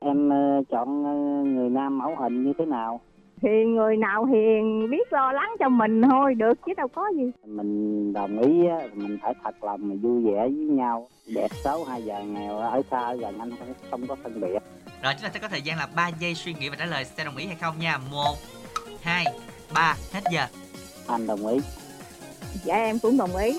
em ờ, chọn ờ, người nam mẫu hình như thế nào? Thì người nào hiền biết lo lắng cho mình thôi được chứ đâu có gì. Mình đồng ý á, mình phải thật lòng mà vui vẻ với nhau. Đẹp xấu hay già nghèo ở xa ở gần anh không, không có phân biệt. Rồi chúng ta sẽ có thời gian là 3 giây suy nghĩ và trả lời sẽ đồng ý hay không nha. 1 2 3 hết giờ. anh đồng ý. Dạ em cũng đồng ý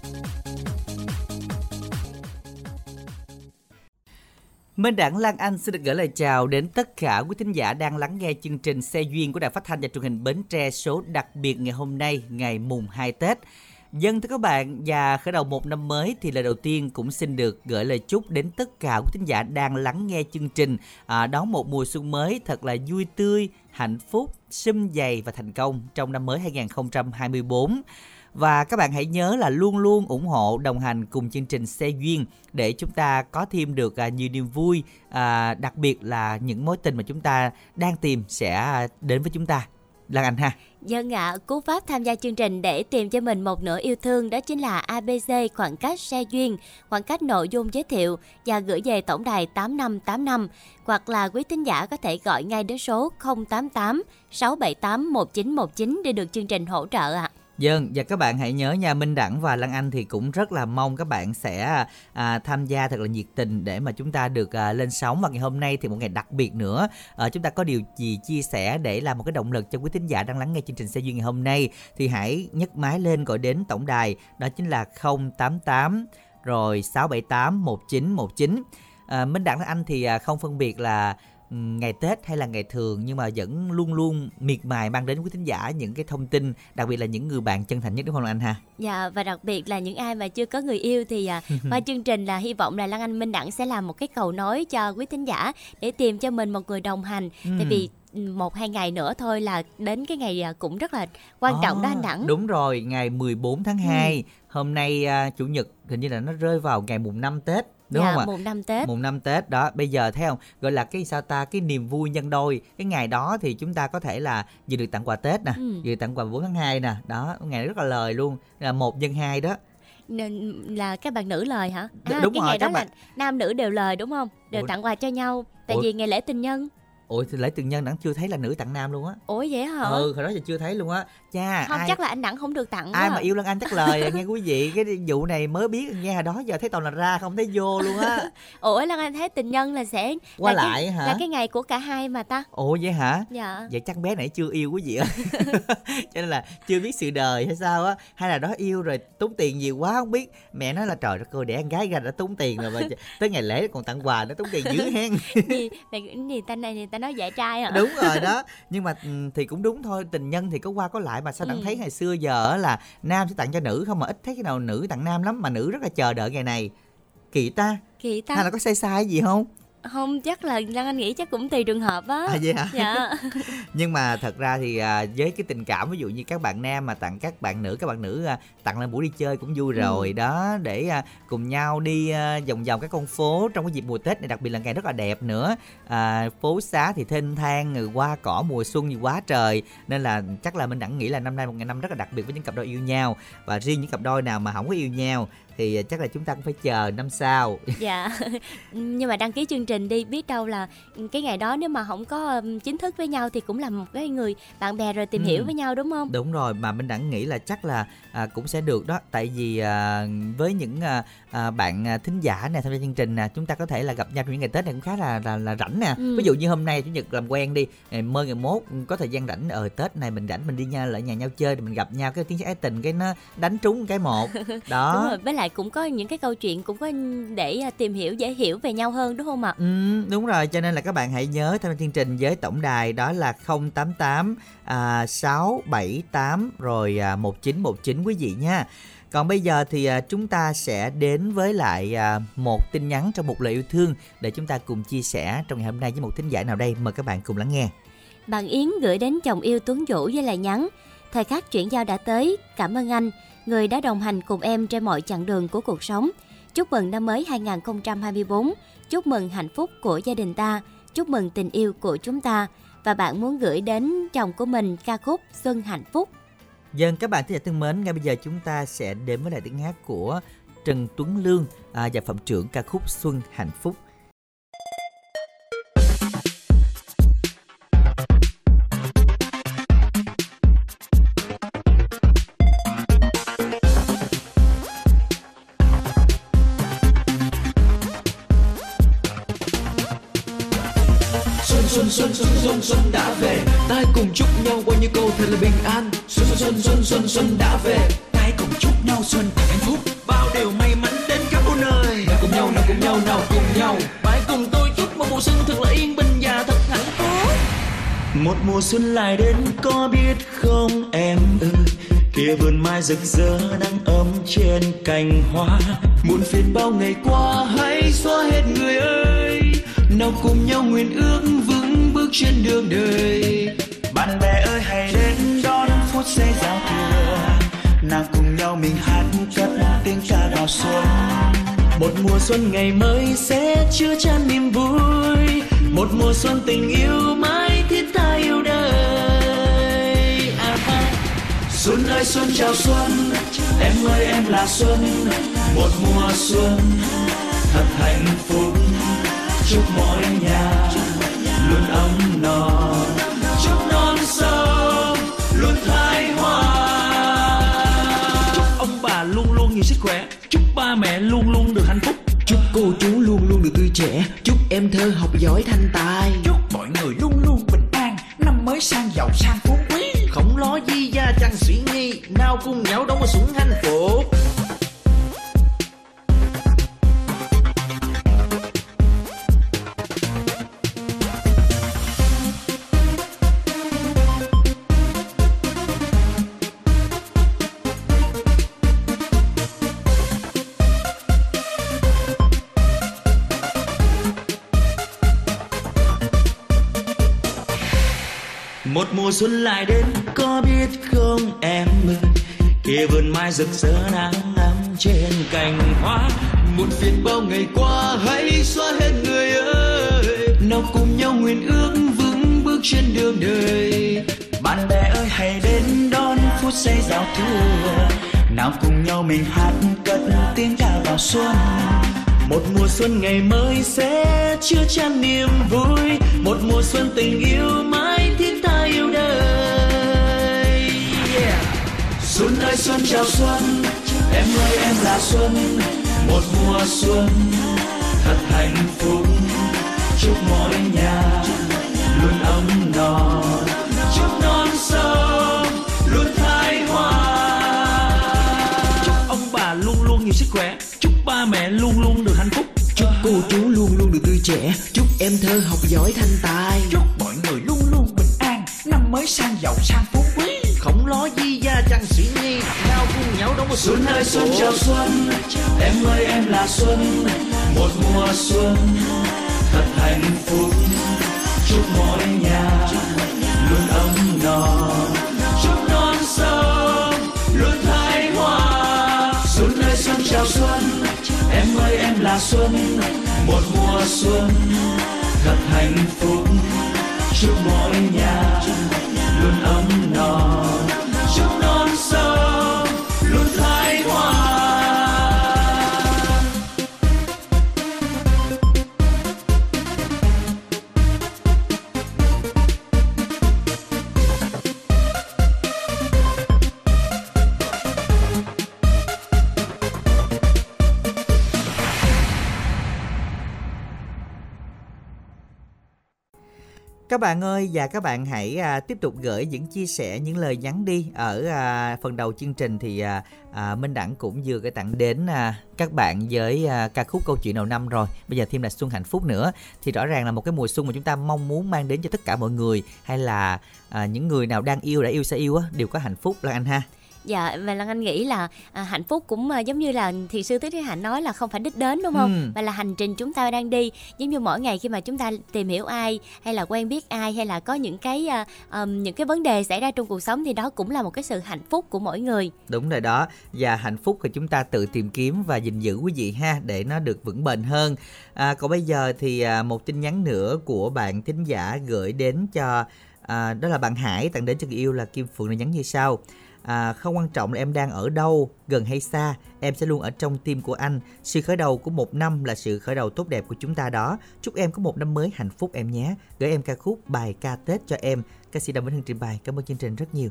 Minh Đảng Lan Anh xin được gửi lời chào đến tất cả quý thính giả đang lắng nghe chương trình Xe Duyên của Đài Phát thanh và Truyền hình Bến Tre số đặc biệt ngày hôm nay, ngày mùng 2 Tết. Dân thưa các bạn và khởi đầu một năm mới thì lời đầu tiên cũng xin được gửi lời chúc đến tất cả quý thính giả đang lắng nghe chương trình à, đón một mùa xuân mới thật là vui tươi, hạnh phúc, sum dày và thành công trong năm mới 2024. Và các bạn hãy nhớ là luôn luôn ủng hộ đồng hành cùng chương trình Xe Duyên để chúng ta có thêm được à, nhiều niềm vui, à, đặc biệt là những mối tình mà chúng ta đang tìm sẽ đến với chúng ta. Lan Anh ha. Dân ạ, cú pháp tham gia chương trình để tìm cho mình một nửa yêu thương đó chính là ABC khoảng cách xe duyên, khoảng cách nội dung giới thiệu và gửi về tổng đài 8585 hoặc là quý tín giả có thể gọi ngay đến số 088 678 1919 để được chương trình hỗ trợ ạ. Dân và các bạn hãy nhớ nha Minh Đẳng và Lan Anh thì cũng rất là mong các bạn sẽ à, tham gia thật là nhiệt tình để mà chúng ta được à, lên sóng. Và ngày hôm nay thì một ngày đặc biệt nữa à, chúng ta có điều gì chia sẻ để làm một cái động lực cho quý thính giả đang lắng nghe chương trình xe duyên ngày hôm nay thì hãy nhấc máy lên gọi đến tổng đài đó chính là 088 rồi 678 1919 à, Minh Đẳng Lan Anh thì à, không phân biệt là ngày Tết hay là ngày thường nhưng mà vẫn luôn luôn miệt mài mang đến quý thính giả những cái thông tin đặc biệt là những người bạn chân thành nhất đúng không anh ha Dạ và đặc biệt là những ai mà chưa có người yêu thì à, qua chương trình là hy vọng là Lan Anh Minh Đẳng sẽ làm một cái cầu nối cho quý thính giả để tìm cho mình một người đồng hành. Tại Ừm. vì một hai ngày nữa thôi là đến cái ngày à, cũng rất là quan trọng đó anh Đẳng. À, Đúng rồi, ngày 14 tháng 2 Hôm nay à, Chủ nhật hình như là nó rơi vào ngày mùng 5 Tết Đúng dạ, không ạ? mùng năm Tết. Mùng 5 Tết đó Bây giờ thấy không Gọi là cái sao ta Cái niềm vui nhân đôi Cái ngày đó thì chúng ta có thể là Vừa được tặng quà Tết nè Ừ. Vừa tặng quà 14 tháng 2 nè Đó ngày rất là lời luôn là một nhân hai đó Nên là các bạn nữ lời hả? À, đúng cái rồi, ngày đó các là bạn- nam nữ đều lời đúng không? Đều Ủa? tặng quà cho nhau. Tại Ủa? vì ngày lễ tình nhân. Ủa thì lễ tình nhân đẳng chưa thấy là nữ tặng nam luôn á Ủa vậy hả? Ừ hồi đó giờ chưa thấy luôn á Cha không ai chắc là anh Đẳng không được tặng ai mà yêu Lan Anh chắc lời nghe quý vị. Cái vụ này mới biết nghe hồi đó giờ thấy toàn là ra không thấy vô luôn á. Ủa Lan Anh thấy tình nhân là sẽ qua là lại cái, hả? là cái ngày của cả hai mà ta. ủa vậy hả? Dạ. vậy chắc bé này chưa yêu quý vị ơi. Cho nên là chưa biết sự đời hay sao á. Hay là đó yêu rồi tốn tiền nhiều quá không biết. Mẹ nói là trời đất ơi đẻ con gái ra đã tốn tiền rồi mà tới ngày lễ còn tặng quà nó tốn tiền dữ hen. Gì gì ta này người ta nói dạy trai hả? đúng rồi đó. Nhưng mà ừ, thì cũng đúng thôi tình nhân thì có qua có lại mà sao đặng Ừ. thấy ngày xưa giờ là nam sẽ tặng cho nữ không mà ít thấy cái nào nữ tặng nam lắm mà nữ rất là chờ đợi ngày này kỳ ta Kỳ ta. hay là có sai sai gì không Không chắc là Lan Anh nghĩ chắc cũng tùy trường hợp á. à vậy hả? Dạ. nhưng mà thật ra thì à, với cái tình cảm ví dụ như các bạn nam mà tặng các bạn nữ các bạn nữ à, tặng lên buổi đi chơi cũng vui rồi. Đó để à, cùng nhau đi à, vòng vòng các con phố trong cái dịp mùa tết này đặc biệt là ngày rất là đẹp nữa. À, phố xá thì thênh thang rồi hoa cỏ mùa xuân thì quá trời. Nên là chắc là mình đẳng nghĩ là năm nay một ngày năm rất là đặc biệt với những cặp đôi yêu nhau. Và riêng những cặp đôi nào mà không có yêu nhau thì chắc là chúng ta cũng phải chờ năm sau dạ. Nhưng mà đăng ký chương trình đi biết đâu là cái ngày đó nếu mà không có chính thức với nhau thì cũng là một cái người bạn bè rồi tìm Ừ. hiểu với nhau đúng không Đúng rồi mà Minh Đẳng nghĩ là chắc là à, cũng sẽ được đó tại vì à, với những à, à, bạn à, thính giả này tham gia chương trình nè chúng ta có thể là gặp nhau trong những ngày Tết này cũng khá là là, là rảnh nè Ừ. ví dụ như hôm nay chủ nhật làm quen đi ngày mơ ngày mốt có thời gian rảnh ở Tết này mình rảnh mình đi nhau lại nhà nhau chơi thì mình gặp nhau cái tiếng ái tình cái nó đánh trúng cái một đúng đó rồi với lại cũng có những cái câu chuyện cũng có để à, tìm hiểu dễ hiểu về nhau hơn đúng không ạ Ừ, đúng rồi cho nên là các bạn hãy nhớ tham gia chương trình với tổng đài đó là 088 à, 678 rồi à, 1919 quý vị nha. Còn bây giờ thì à, chúng ta sẽ đến với lại à, một tin nhắn trong một lời yêu thương để chúng ta cùng chia sẻ trong ngày hôm nay với một thính giả nào đây. Mời các bạn cùng lắng nghe. Bạn Yến gửi đến chồng yêu Tuấn Vũ với lời nhắn Thời khắc chuyển giao đã tới, cảm ơn anh, người đã đồng hành cùng em trên mọi chặng đường của cuộc sống. Chúc mừng năm mới 2024, chúc mừng hạnh phúc của gia đình ta, chúc mừng tình yêu của chúng ta. Và bạn muốn gửi đến chồng của mình ca khúc Xuân Hạnh Phúc. Dân các bạn thính giả thân mến, ngay bây giờ chúng ta sẽ đến với lại tiếng hát của Trần Tuấn Lương à, và phẩm trưởng ca khúc Xuân Hạnh Phúc. Mùa xuân lại đến, có biết không em ơi? Kia vườn mai rực rỡ nắng ấm trên cành hoa. Muôn phiền bao ngày qua, hãy xóa hết người ơi. Nào cùng nhau nguyện ước vững bước trên đường đời. Bạn bè ơi, hãy đến đón phút giây giao thừa. Nào cùng nhau mình hát cất tiếng ca vào xuân. Một mùa xuân ngày mới sẽ chứa chan niềm vui. Một mùa xuân tình yêu mãi xuân ơi xuân chào xuân. Em ơi em là xuân. Một mùa xuân thật hạnh phúc. Chúc mọi nhà luôn ấm no. Chúc non sông luôn thái hoa chúc ông bà luôn luôn nhiều sức khỏe. Chúc ba mẹ luôn luôn được hạnh phúc. Chúc cô chú luôn luôn được tươi trẻ. Chúc em thơ học giỏi thanh tài. Chúc mọi người luôn luôn bình an. Năm mới sang giàu sang phú khổng không di gia chẳng suy nghi nào cùng nhau đóng súng hanh hạnh phúc mùa xuân lại đến, có biết không em ơi? Kia vườn mai rực rỡ nắng ấm trên cành hoa. Một phiền bao ngày qua, hãy xóa hết người ơi. Nào cùng nhau nguyện ước vững bước trên đường đời. Bạn bè ơi, hãy đến đón phút giây giao thừa. Nào cùng nhau mình hát cất tiếng ca vào xuân. Một mùa xuân ngày mới sẽ chứa chan niềm vui. Một mùa xuân tình yêu mãi thiết xuân ơi xuân chào xuân. Em ơi em là xuân. Một mùa xuân thật hạnh phúc. Chúc mọi nhà luôn ấm no. Chúc non sông luôn thái hoa. Chúc ông bà luôn luôn nhiều sức khỏe. Chúc ba mẹ luôn luôn được hạnh phúc. Chúc cô chú luôn luôn được tươi trẻ. Chúc em thơ học giỏi thanh tài cùng xuân ơi xuân chào xuân. Em ơi, em là xuân, một mùa xuân thật hạnh phúc. Chúc mọi nhà luôn ấm no. Chúc non sông luôn thái hoa xuân ơi xuân chào xuân. Em ơi, em là xuân, một mùa xuân thật hạnh phúc. Chúc mọi nhà Các bạn ơi và các bạn hãy à, tiếp tục gửi những chia sẻ những lời nhắn đi ở à, phần đầu chương trình thì à, à, Minh Đẳng cũng vừa gửi tặng đến à, các bạn với à, ca khúc câu chuyện đầu năm rồi. Bây giờ thêm là xuân hạnh phúc nữa thì rõ ràng là một cái mùa xuân mà chúng ta mong muốn mang đến cho tất cả mọi người hay là à, những người nào đang yêu đã yêu sẽ yêu á đều có hạnh phúc là anh ha. Dạ và Lan Anh nghĩ là à, hạnh phúc cũng à, giống như là thiền sư Tứ Thế Hạnh nói là không phải đích đến đúng không? Ừ. Mà là hành trình chúng ta đang đi. Giống như mỗi ngày khi mà chúng ta tìm hiểu ai hay là quen biết ai hay là có những cái à, ờm, những cái vấn đề xảy ra trong cuộc sống thì đó cũng là một cái sự hạnh phúc của mỗi người. Đúng rồi đó Và hạnh phúc thì chúng ta tự tìm kiếm và gìn giữ quý vị ha Để nó được vững bền hơn à, Còn bây giờ thì à, một tin nhắn nữa của bạn thính giả gửi đến cho à, Đó là bạn Hải tặng đến cho người yêu là Kim Phượng là nhắn như sau à, Không quan trọng là em đang ở đâu, gần hay xa Em sẽ luôn ở trong tim của anh. Sự khởi đầu của một năm là sự khởi đầu tốt đẹp của chúng ta đó. Chúc em có một năm mới hạnh phúc em nhé. Gửi em ca khúc bài ca Tết cho em. Ca sĩ Đàm Vĩnh Hưng trình bày. Cảm ơn chương trình rất nhiều.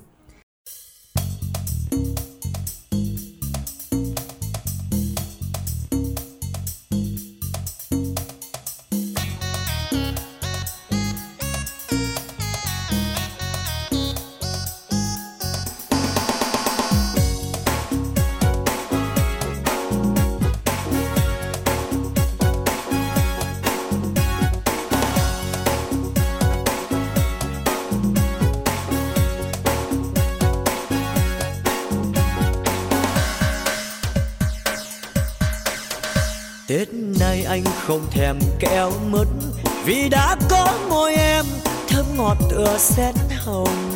Không thèm kẹo mứt, Vì đã có môi em, thơm ngọt tựa sen hồng.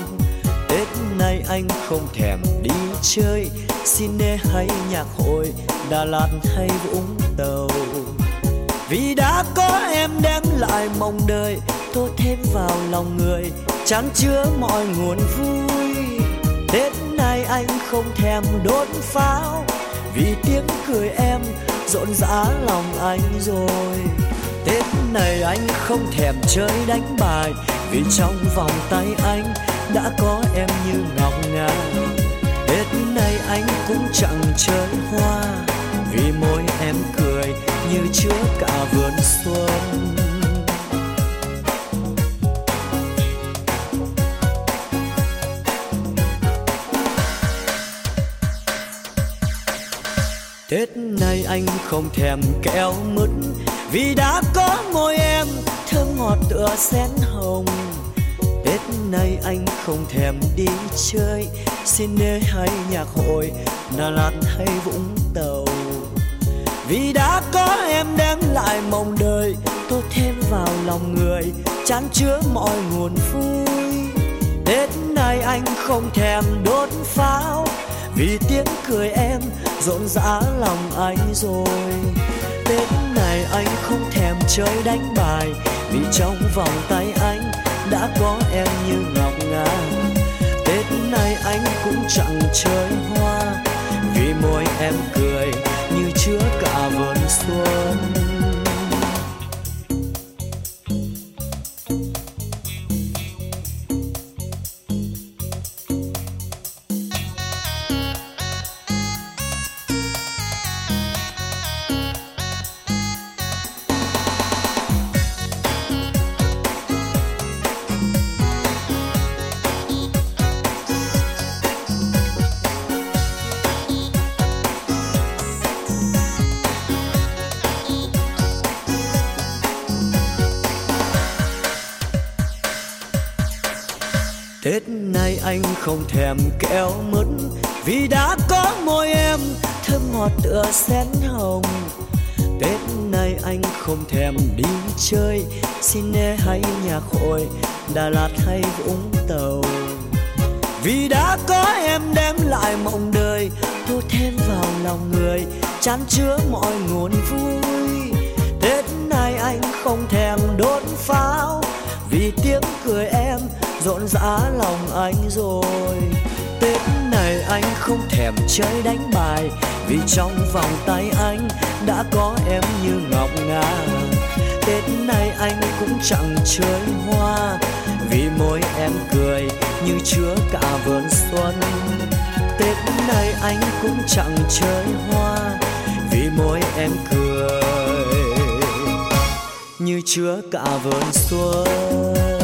Tết nay anh không thèm đi chơi, xin Cine hay nhạc hội, Đà Lạt hay Vũng Tàu. Vì đã có em đem lại mong đời Tô thêm vào lòng người, chán chứa mọi nguồn vui. Tết nay anh không thèm đốt pháo, Vì tiếng cười em rộn rã lòng anh rồi. Tết này anh không thèm chơi đánh bài, Vì trong vòng tay anh đã có em như ngọc ngà. Tết này anh cũng chẳng chơi hoa, Vì môi em cười như chứa cả vườn xuân. Tết này anh không thèm kẹo mứt, Vì đã có môi em, thơm ngọt tựa sen hồng. Tết này anh không thèm đi chơi, xin nê hay nhạc hội, Đà Lạt hay Vũng Tàu. Vì đã có em đem lại mong đời Tô thêm vào lòng người, Chán chứa mọi nguồn vui. Tết này anh không thèm đốt pháo vì tiếng cười em rộn rã lòng anh rồi. Tết này anh không thèm chơi đánh bài, Vì trong vòng tay anh đã có em như ngọc ngà. Tết này anh cũng chẳng chơi hoa, Vì môi em cười như chứa cả vườn xuân. Thèm kẹo mứt Vì đã có môi em, thơm ngọt tựa sen hồng. Tết nay anh không thèm đi chơi Cine hay nhạc hội, Đà Lạt hay Vũng Tàu. Vì đã có em đem lại mộng đời Tô thêm vào lòng người Chán chứa mọi nguồn vui. Tết nay anh không thèm đốt pháo, Vì tiếng cười em rộn rã lòng anh rồi. Tết này anh không thèm chơi đánh bài, Vì trong vòng tay anh đã có em như ngọc ngà. Tết này anh cũng chẳng chơi hoa, Vì môi em cười như chứa cả vườn xuân. Tết này anh cũng chẳng chơi hoa, Vì môi em cười như chứa cả vườn xuân.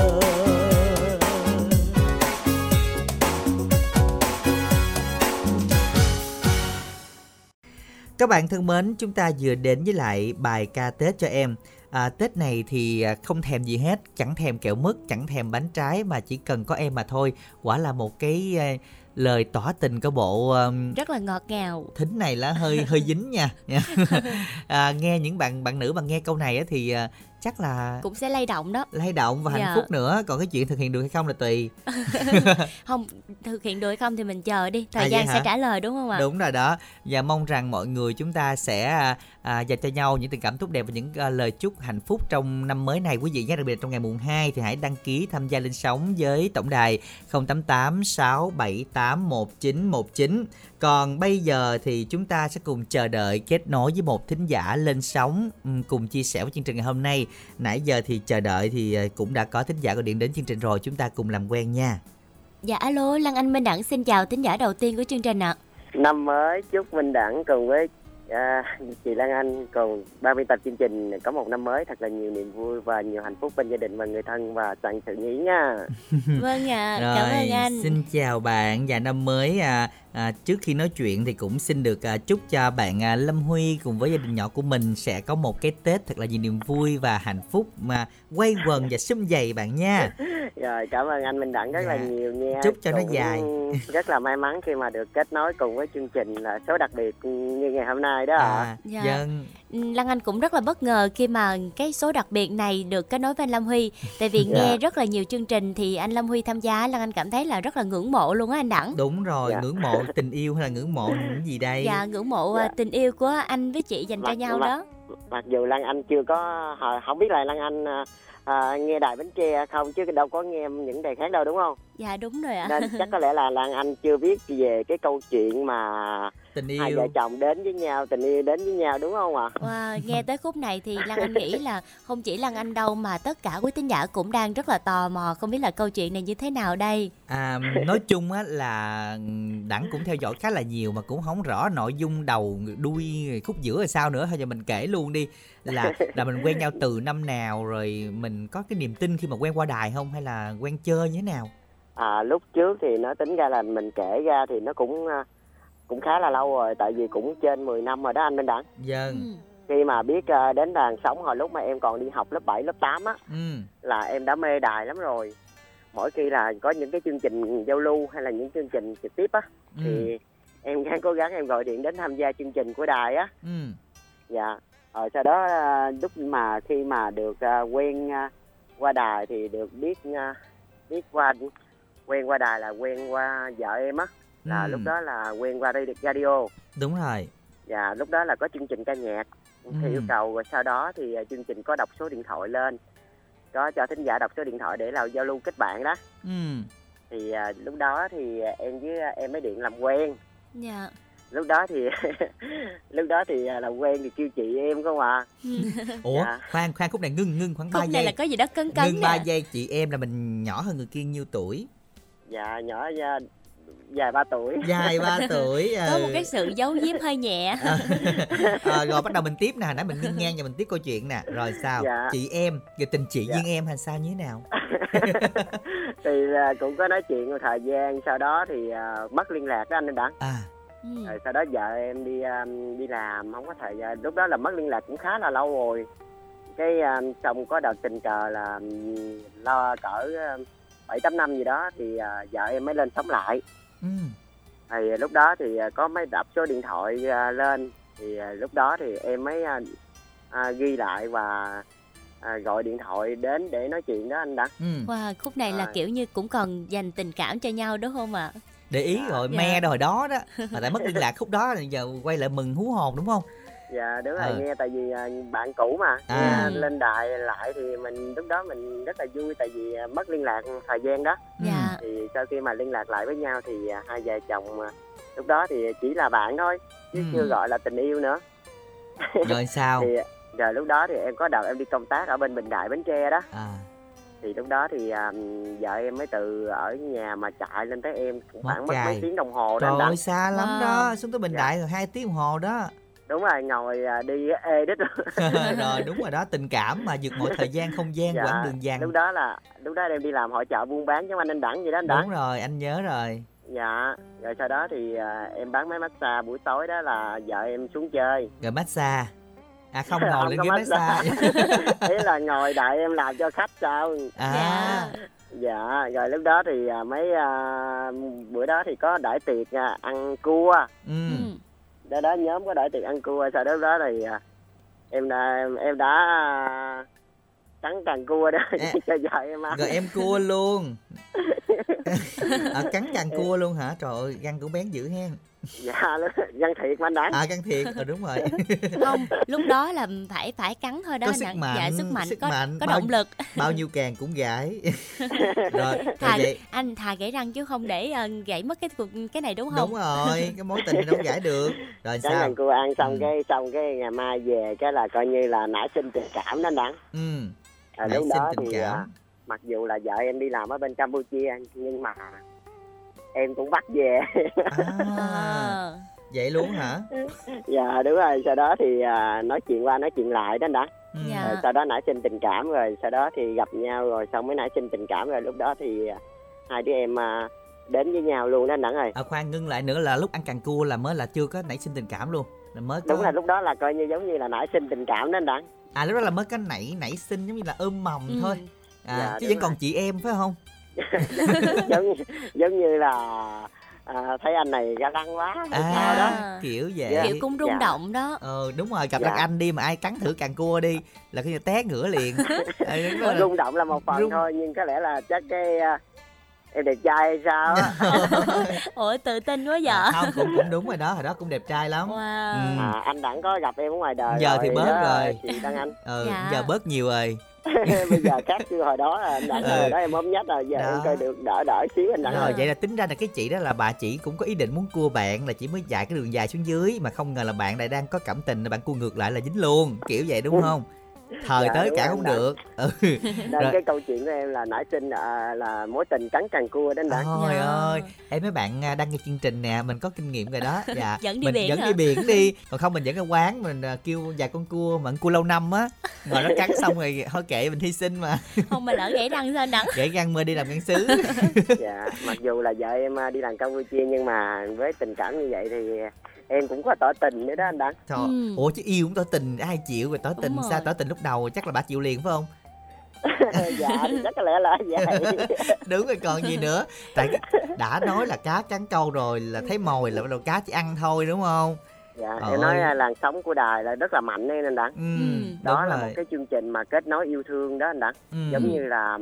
Các bạn thân mến, chúng ta vừa đến với lại bài ca Tết cho em. À, Tết này thì à, không thèm gì hết, chẳng thèm kẹo mứt, chẳng thèm bánh trái mà chỉ cần có em mà thôi. Quả là một cái à, lời tỏ tình có bộ um, rất là ngọt ngào thính này là hơi hơi dính nha à, nghe những bạn bạn nữ mà nghe câu này á thì à, chắc là cũng sẽ lay động đó. lay động và Dạ. hạnh phúc nữa. Còn cái chuyện thực hiện được hay không là tùy. Không thực hiện được hay không thì mình chờ đi. Thời À, gian sẽ trả lời đúng không ạ? Đúng rồi đó. Và mong rằng mọi người chúng ta sẽ à, dành cho nhau những tình cảm tốt đẹp và những à, lời chúc hạnh phúc trong năm mới này. Quý vị nhé đặc biệt trong ngày mùng 2 thì hãy đăng ký tham gia lên sóng với tổng đài 088 678 1919 còn bây giờ thì chúng ta sẽ cùng chờ đợi kết nối với một thính giả lên sóng cùng chia sẻ với chương trình ngày hôm nay. Nãy giờ thì chờ đợi thì à, cũng đã có thính giả gọi điện đến chương trình rồi chúng ta cùng làm quen nha. Dạ alo Lan Anh Minh Đẳng xin chào thính giả đầu tiên của chương trình ạ. Năm mới chúc Minh Đẳng cùng với à, chị Lan Anh cùng ban biên tập chương trình có một năm mới thật là nhiều niềm vui và nhiều hạnh phúc bên gia đình và người thân và toàn sự nhí nha. vâng ạ Rồi, cảm ơn anh xin chào bạn và năm mới à, à, trước khi nói chuyện thì cũng xin được à, chúc cho bạn à, Lâm Huy cùng với gia đình nhỏ của mình sẽ có một cái Tết thật là nhiều niềm vui và hạnh phúc mà quay quần và sum vầy bạn nha. Rồi cảm ơn anh Minh Đẳng rất là Dạ. nhiều nha. Chúc cho nó Cũng dài. Rất là may mắn khi mà được kết nối cùng với chương trình là số đặc biệt như ngày hôm nay đó. ạ. À, Dạ. dân Ừ, Lan Anh cũng rất là bất ngờ khi mà cái số đặc biệt này được kết nối với anh Lâm Huy tại vì Dạ. nghe rất là nhiều chương trình thì anh Lâm Huy tham gia Lan Anh cảm thấy là rất là ngưỡng mộ luôn á anh Đẳng đúng rồi Dạ. ngưỡng mộ tình yêu hay là ngưỡng mộ những gì đây? dạ ngưỡng mộ Dạ. à, tình yêu của anh với chị dành cho Mặc- nhau mặc- đó Mặc dù Lan Anh chưa có không biết là Lan Anh à, à, nghe đài Bến Tre không chứ đâu có nghe những đài khác đâu đúng không? Dạ đúng rồi ạ. Nên chắc có lẽ là Lan Anh chưa biết về cái câu chuyện mà Tình hai yêu. vợ chồng đến với nhau tình yêu đến với nhau đúng không ạ? Wow, nghe tới khúc này thì Lan Anh nghĩ là không chỉ Lan Anh đâu mà tất cả quý tín giả cũng đang rất là tò mò không biết là câu chuyện này như thế nào đây. À, nói chung á là đẳng cũng theo dõi khá là nhiều mà cũng không rõ nội dung đầu đuôi khúc giữa là sao nữa. Thôi giờ mình kể luôn đi. Là là mình quen nhau từ năm nào rồi mình có cái niềm tin khi mà quen qua đài không? Hay là quen chơi như thế nào à lúc trước thì nó tính ra là mình kể ra thì nó cũng à, cũng khá là lâu rồi tại vì cũng trên 10 năm rồi đó anh Minh Đẳng. Dân Ừ. khi mà biết à, đến đàn sống hồi lúc mà em còn đi học lớp 7, lớp 8 á ừ. là em đã mê đài lắm rồi. Mỗi khi là có những cái chương trình giao lưu hay là những chương trình trực tiếp á ừ. thì em đang cố gắng em gọi điện đến tham gia chương trình của đài á. Ừ. Dạ. Rồi sau đó à, lúc mà khi mà được quen qua đài thì được biết biết qua quen qua đài là quen qua vợ em á. Là Ừ. lúc đó là quen qua radio- radio. Đúng rồi. Và lúc đó là có chương trình ca nhạc. Ừ. yêu cầu rồi sau đó thì à, chương trình có đọc số điện thoại lên. Có cho thính giả đọc số điện thoại để là giao lưu kết bạn đó. Ừ. Thì à, lúc đó thì em với à, em mới điện làm quen. Dạ. lúc đó thì lúc đó thì à, làm quen thì kêu chị em không à. Ủa Dạ. khoan khoan khúc này ngưng ngưng khoảng 3 Khúc này giây. là có gì đó cấn cấn ngưng 3 nè. giây chị em là mình nhỏ hơn người kia nhiêu tuổi dạ nhỏ à, dài ba tuổi dài 3 tuổi Có ừ. một cái sự giấu giếm hơi nhẹ. à, à, rồi bắt đầu mình tiếp nè nãy mình ngưng ngang và mình tiếp câu chuyện nè rồi sao Dạ. chị em rồi tình chị Dạ. duyên em hay sao như thế nào thì à, cũng có nói chuyện một thời gian sau đó thì à, mất liên lạc đó anh Đặng à Ừ. rồi sau đó vợ em đi à, đi làm không có thời gian lúc đó là mất liên lạc cũng khá là lâu rồi cái à, xong có đợt tình cờ là ừm, lo cỡ bảy tám năm gì đó thì à, vợ em mới lên sống lại. Ừ. Thì lúc đó thì à, có mấy đập số điện thoại à, lên. Thì à, lúc đó thì em mới à, à, ghi lại và à, gọi điện thoại đến để nói chuyện đó anh Đặng ừ. Wow, khúc này là Rồi. kiểu như cũng còn dành tình cảm cho nhau đúng không ạ? để ý rồi Dạ. me rồi đó đó. Mà tại mất liên lạc khúc đó là giờ quay lại mừng hú hồn đúng không dạ đúng rồi Ờ. nghe tại vì à, bạn cũ mà À. nghe lên đài lại thì mình lúc đó mình rất là vui tại vì à, mất liên lạc thời gian đó Ừ. Dạ. thì sau khi mà liên lạc lại với nhau thì à, hai vợ chồng à, lúc đó thì chỉ là bạn thôi chứ Ừ. chưa gọi là tình yêu nữa rồi sao thì rồi lúc đó thì em có đợt em đi công tác ở bên Bình Đại Bến Tre đó à thì lúc đó thì à, vợ em mới từ ở nhà mà chạy lên tới em Mất khoảng mất mấy tiếng đồng hồ đó trời ơi xa lắm Wow. đó xuống tới bình Dạ. đại rồi hai tiếng đồng hồ đó đúng rồi ngồi à, đi ê đít rồi đúng rồi đó tình cảm mà vượt mọi thời gian không gian quãng đường dài lúc đó là lúc đó em đi làm hội chợ buôn bán giống anh anh đẳng vậy đó anh đẳng. Đúng rồi anh nhớ rồi. Dạ rồi sau đó thì à, em bán máy massage buổi tối đó là vợ em xuống chơi. Rồi massage. À không ngồi Không lên ghế massage. ý là ngồi đợi em làm cho khách sao. À. Dạ. Rồi lúc đó thì à, mấy à, bữa đó thì có đãi tiệc à, ăn cua. Ừ. Đó đó nhóm có đãi tiệc ăn cua sau đó đó thì à, em đã em, em đã à, cắn càng cua đó À. cho vợ em ăn. Rồi em cua luôn. À, cắn càng cua luôn hả? Trời ơi răng cũng bén dữ hen dạ dân thiệt mà anh đẳng à căng thiệt. Ờ đúng rồi. Không lúc đó là phải phải cắn thôi đó Có anh sức Đặng. mạnh, dạ sức mạnh sức có mạnh, có bao- động lực. bao nhiêu càng cũng gãi. Rồi, thà vậy anh thà gãy răng chứ không để ờ, gãy mất cái cuộc cái này đúng không? Đúng rồi cái mối tình này đâu gãi được. Rồi cắn sao? cua ăn xong Ừ. cái xong cái ngày mai về cái là coi như là nảy sinh tình cảm đó anh đẳng ừ. À, nảy sinh tình thì à, cảm mặc dù là vợ em đi làm ở bên Campuchia nhưng mà em cũng bắt về. À, vậy luôn hả? Dạ đúng rồi. Sau đó thì à, nói chuyện qua nói chuyện lại đó anh đẳng ừ. Dạ. rồi sau đó nảy sinh tình cảm rồi sau đó thì gặp nhau rồi xong mới nảy sinh tình cảm rồi. Lúc đó thì à, hai đứa em à, đến với nhau luôn đó anh đẳng ơi. À, khoan ngưng lại nữa là lúc ăn càng cua là mới là chưa có nảy sinh tình cảm luôn. Là mới có đúng là lúc đó là coi như giống như là nảy sinh tình cảm đó anh đẳng à lúc đó là mới có nảy nảy sinh giống như là ươm mầm Ừ. thôi. À, Dạ, chứ vẫn còn rồi. chị em phải không giống giống như là à, thấy anh này ga lăng quá hay sao đó à kiểu vậy Dạ. kiểu cũng rung Dạ. động đó ờ đúng rồi gặp Dạ. anh đi mà ai cắn thử càng cua đi là cái té ngửa liền Ờ, đúng rồi. rung động là một phần Rung- thôi nhưng có lẽ là chắc cái à, em đẹp trai hay sao á ủa tự tin quá vợ À, không cũng cũng đúng rồi đó hồi đó cũng đẹp trai lắm wow Ừ. à, anh đẳng có gặp em ở ngoài đời Giờ rồi thì bớt đó, rồi. chị Đăng Anh ừ Dạ. giờ bớt nhiều rồi bây giờ khác chưa hồi đó anh đẳng Ừ. hồi đó em ốm nhất rồi giờ Đó. em coi được đỡ đỡ xíu anh đẳng rồi vậy là tính ra là cái chị đó là bà chỉ cũng có ý định muốn cua bạn là chỉ mới dài cái đường dài xuống dưới mà không ngờ là bạn lại đang có cảm tình là bạn cua ngược lại là dính luôn kiểu vậy đúng không thời Dạ, tới cả không anh được ừ nên Rồi. cái câu chuyện của em là nãy sinh à, là mối tình cắn càng cua anh đẳng Trời Dạ. ơi, em mấy bạn à, đang nghe chương trình nè, mình có kinh nghiệm rồi đó. Dạ. Dẫn đi mình biển dẫn hả? đi biển đi, còn không mình dẫn ra quán mình à, kêu vài con cua mà con cua lâu năm á. Rồi nó cắn xong rồi thôi kệ mình hy sinh mà. không mà lỡ gãy răng sao Đặng Gãy răng mơ đi làm căn sứ. dạ mặc dù là vợ em à, đi làm Campuchia nhưng mà với tình cảm như vậy thì em cũng có tỏ tình nữa đó anh đẳng Trời, Ừ. ủa chứ yêu cũng tỏ tình ai chịu rồi tỏ tình Đúng sao rồi. tỏ tình lúc đầu chắc là bà chịu liền phải không? dạ chắc có lẽ là vậy Đúng rồi còn gì nữa. Tại đã nói là cá cắn câu rồi là thấy mồi là bắt đầu cá chỉ ăn thôi đúng không? dạ Trời em nói ơi. à, làn sóng của đài là rất là mạnh đấy anh đẳng Ừ, Ừ. đó là rồi. một cái chương trình mà kết nối yêu thương đó anh đẳng Ừ. giống như là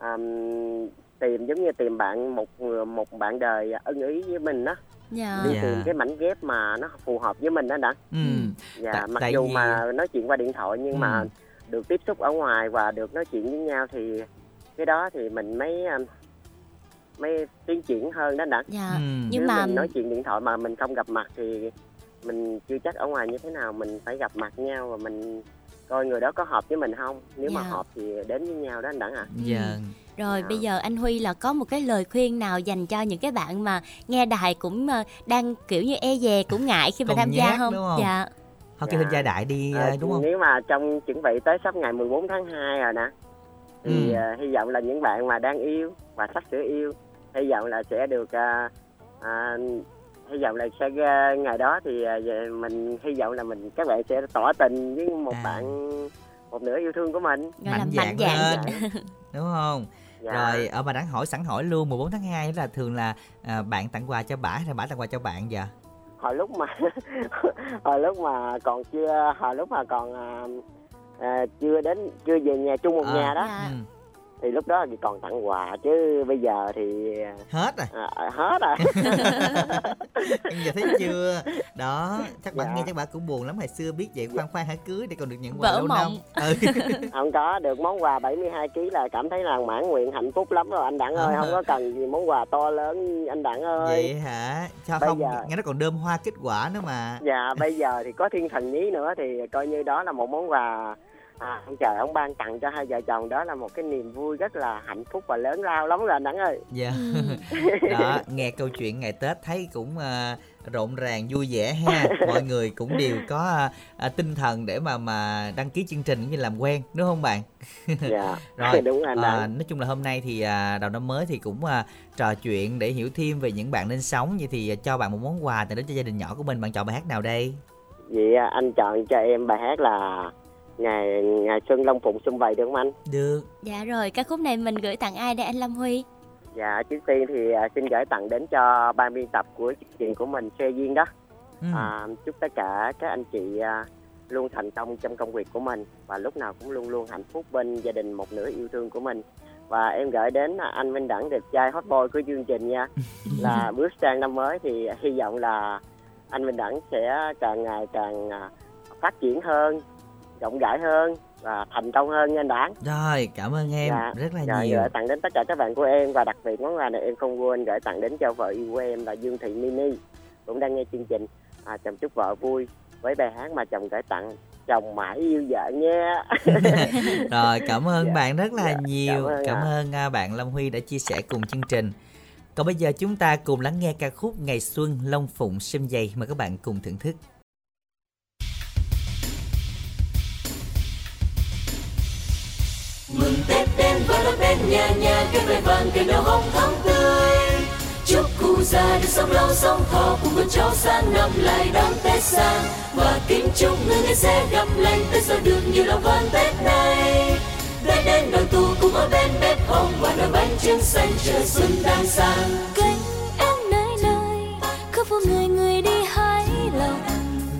um, tìm giống như tìm bạn một người một bạn đời ưng ý với mình đó dạ đi Dạ. tìm cái mảnh ghép mà nó phù hợp với mình đó đẳng Ừ. dạ Tại- mặc tại dù vì- mà nói chuyện qua điện thoại nhưng Ừ. mà được tiếp xúc ở ngoài và được nói chuyện với nhau thì cái đó thì mình mới um, mới tiến triển hơn đó đẳng dạ Ừ. nhưng Nếu mà mình nói chuyện điện thoại mà mình không gặp mặt thì mình chưa chắc ở ngoài như thế nào mình phải gặp mặt nhau và mình coi người đó có hợp với mình không nếu mà Dạ. hợp thì đến với nhau đó anh đẳng ạ Dạ. Rồi Dạ. bây giờ anh Huy là có một cái lời khuyên nào dành cho những cái bạn mà nghe đài cũng ờ, đang kiểu như e dè cũng ngại khi mà Còn tham gia không? đúng không? Dạ. Thôi kêu Dạ. thêm gia đại đi À, à, đúng không? nếu mà trong chuẩn bị tới sắp ngày 14 tháng 2 rồi nè thì Ừ. à, hy vọng là những bạn mà đang yêu và sắp sửa yêu hy vọng là sẽ được à, à, hy vọng là sẽ à, ngày đó thì à, về mình hy vọng là mình các bạn sẽ tỏ tình với một À. bạn một nửa yêu thương của mình Gọi Mạnh mạnh dạn dạn. lên. đúng không? dạ. Rồi ở bà đáng hỏi sẵn hỏi luôn 14 tháng 2 là thường là à, bạn tặng quà cho bả hay là bả tặng quà cho bạn dạ? hồi lúc mà hồi lúc mà còn chưa hồi lúc mà còn à, à, chưa đến chưa về nhà chung một À. nhà đó Dạ. Ừ. thì lúc đó thì còn tặng quà chứ bây giờ thì Hết rồi. à, hết rồi Em giờ thấy chưa? Đó, chắc bạn Dạ. nghe chắc bạn cũng buồn lắm hồi xưa biết vậy khoan khoan hãy cưới để còn được nhận Vỡ quà lâu năm. mộng. Ừ. không có được món quà 72 kg là cảm thấy là mãn nguyện hạnh phúc lắm rồi anh đặng ơi À. không có cần gì món quà to lớn anh đặng ơi Vậy hả? Sao Bây không? giờ- Nghe nó còn đơm hoa kết quả nữa mà. dạ bây giờ thì có thiên thần nhí nữa thì coi như đó là một món quà à, ông trời ông ban tặng cho hai vợ chồng đó là một cái niềm vui rất là hạnh phúc và lớn lao lắm rồi anh Đẳng ơi. Dạ. Đó nghe câu chuyện ngày tết thấy cũng à, rộn ràng vui vẻ ha. Mọi người cũng đều có à, tinh thần để mà mà đăng ký chương trình cũng như làm quen đúng không bạn? Dạ. Rồi đúng anh à, Đẳng. nói chung là hôm nay thì à, đầu năm mới thì cũng à, trò chuyện để hiểu thêm về những bạn nên sống. Vậy thì à, cho bạn một món quà tặng đến cho gia đình nhỏ của mình. Bạn chọn bài hát nào đây? Vậy anh chọn cho em bài hát là ngày ngày xuân long phụng xuân vầy được không anh? Được. Dạ rồi, ca khúc này mình gửi tặng ai đây anh Lâm Huy? dạ trước tiên thì à, xin gửi tặng đến cho ban biên tập của chương trình của mình xe duyên đó. Ừ. à, chúc tất cả các anh chị à, luôn thành công trong công việc của mình và lúc nào cũng luôn luôn hạnh phúc bên gia đình một nửa yêu thương của mình. Và em gửi đến anh Minh Đẳng đẹp trai hot boy của chương trình nha. Là bước sang năm mới thì hy vọng là anh Minh Đẳng sẽ càng ngày càng à, phát triển hơn rộng rãi hơn và thành công hơn nha anh Đẳng rồi cảm ơn em Dạ, rất là Rồi nhiều. gửi tặng đến tất cả các bạn của em và đặc biệt món quà này em không quên gửi tặng đến cho vợ yêu của em là Dương Thị Mini cũng đang nghe chương trình. À, chồng chúc vợ vui với bài hát mà chồng gửi tặng chồng mãi yêu vợ nha rồi cảm ơn Dạ, bạn rất là dạ, nhiều. cảm ơn cảm ơn à, bạn Lâm Huy đã chia sẻ cùng chương trình. Còn bây giờ chúng ta cùng lắng nghe ca khúc Ngày Xuân Long Phụng Sâm Dày mời các bạn cùng thưởng thức nhà nhà cây mai vàng cây nở hồng thắm tươi. Chúc cụ già được sống lâu sống thọ cùng con cháu sang năm lại đón tết sang và kính chúc người người sẽ gặp lành tết sao được nhiều lòng hơn tết này. Tết đến đoàn tụ cùng ở bên bếp hồng và nồi bánh trưng xanh chờ xuân đang sang cánh em nơi nơi khắp phố người người đi hái lòng.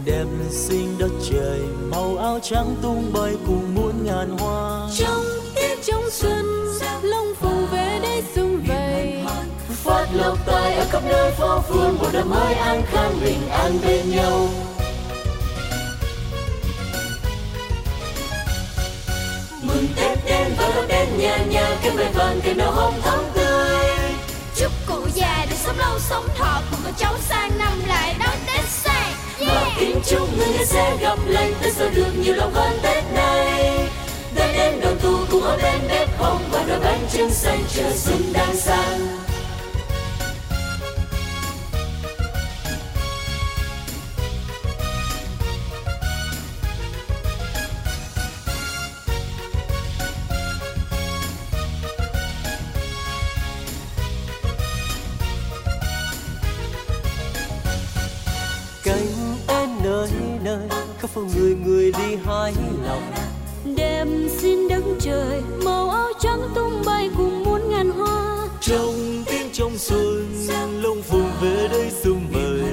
Đẹp xinh đất trời màu áo trắng tung bay cùng muôn ngàn hoa. Trong khắp nơi phố phường một năm mới an khang bình an bên nhau. Mừng tết đến và đến nhà nhà cây mai vàng cây nở hồng thắm tươi. Chúc cụ già được sống lâu sống thọ cùng con cháu sang năm lại đón tết sang và kính chúc người sẽ gặp lành tết sao được nhiều lòng hơn tết này. Tết đến đoàn tụ cùng ở bên bếp hồng và nồi bánh trưng xanh chờ xuân đang sang phố người người đi hái lòng đêm xin đất trời màu áo trắng tung bay cùng muôn ngàn hoa. Trong tiếng trong xuân long phụng về đây sum vầy.